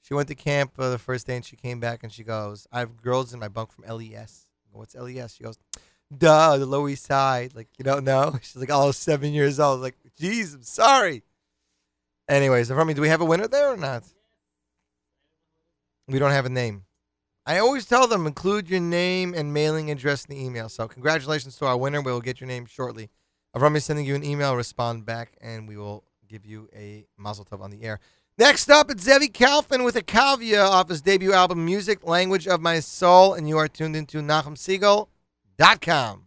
She went to camp uh, the first day and she came back and she goes, I have girls in my bunk from LES. What's LES? She goes, Duh, the Lower East Side. Like, you don't know? She's like, Oh, seven years old. Like, geez, I'm sorry. Anyways, Rami, do we have a winner there or not? We don't have a name. I always tell them include your name and mailing address in the email. So congratulations to our winner. We will get your name shortly. Avram is sending you an email. Respond back, and we will give you a mazel tov on the air. Next up, it's Zevi Kalfin with a Akavia off his debut album, Music, Language of My Soul, and you are tuned into NachumSegal.com.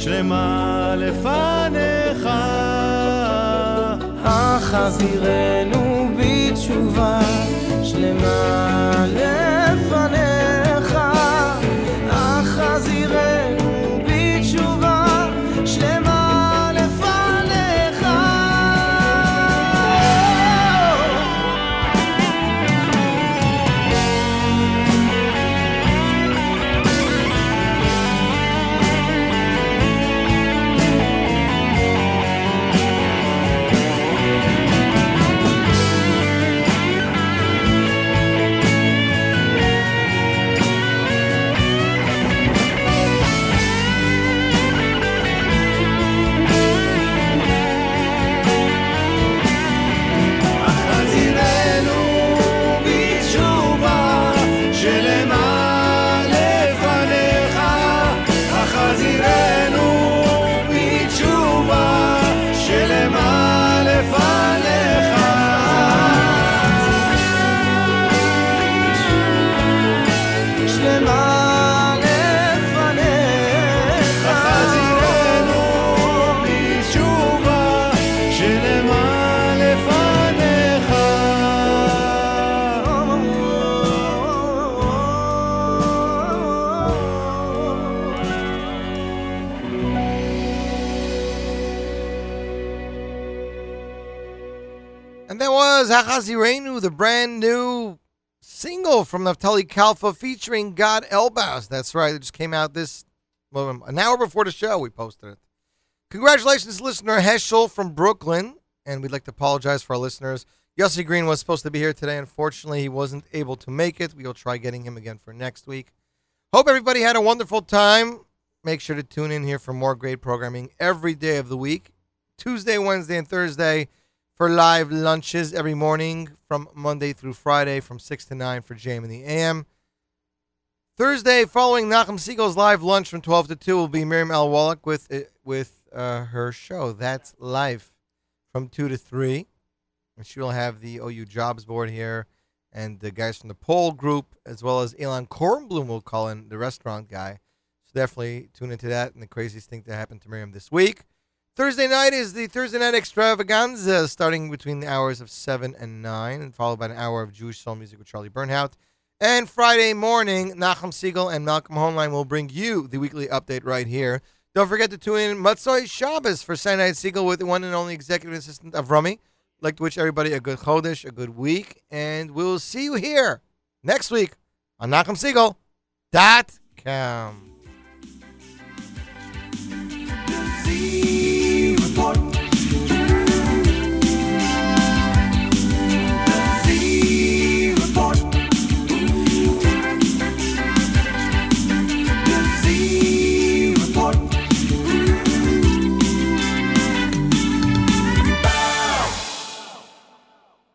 שלמה לפניך. החזירנו בתשובה שלמה לפניך. Hachazirenu, the brand new single from Naftali Kalfa featuring Gad Elbaz. That's right. It just came out this well, an hour before the show. We posted it. Congratulations, listener Heschel from Brooklyn. And we'd like to apologize for our listeners. Yossi Green was supposed to be here today. Unfortunately, he wasn't able to make it. We will try getting him again for next week. Hope everybody had a wonderful time. Make sure to tune in here for more great programming every day of the week. Tuesday, Wednesday, and Thursday for live lunches every morning from Monday through Friday from 6 to 9 for JM in the AM. Thursday, following Nachum Segal's live lunch from 12 to 2, will be Miriam Al Wallach with, uh, with uh, her show. That's live from 2 to 3. And she will have the OU Jobs Board here and the guys from the poll Group, as well as Elan Kornblum will call in, the restaurant guy. So definitely tune into that and the craziest thing that happened to Miriam this week. Thursday night is the Thursday night extravaganza, starting between the hours of 7 and 9, and followed by an hour of Jewish soul music with Charlie Bernhaut. And Friday morning, Nachum Segal and Malcolm Hoenlein will bring you the weekly update right here. Don't forget to tune in Motzei Shabbos for Saturday Night Segal with the one and only executive assistant of Rummy. Like to wish everybody a good Chodesh, a good week, and we'll see you here next week on NachumSegal.com.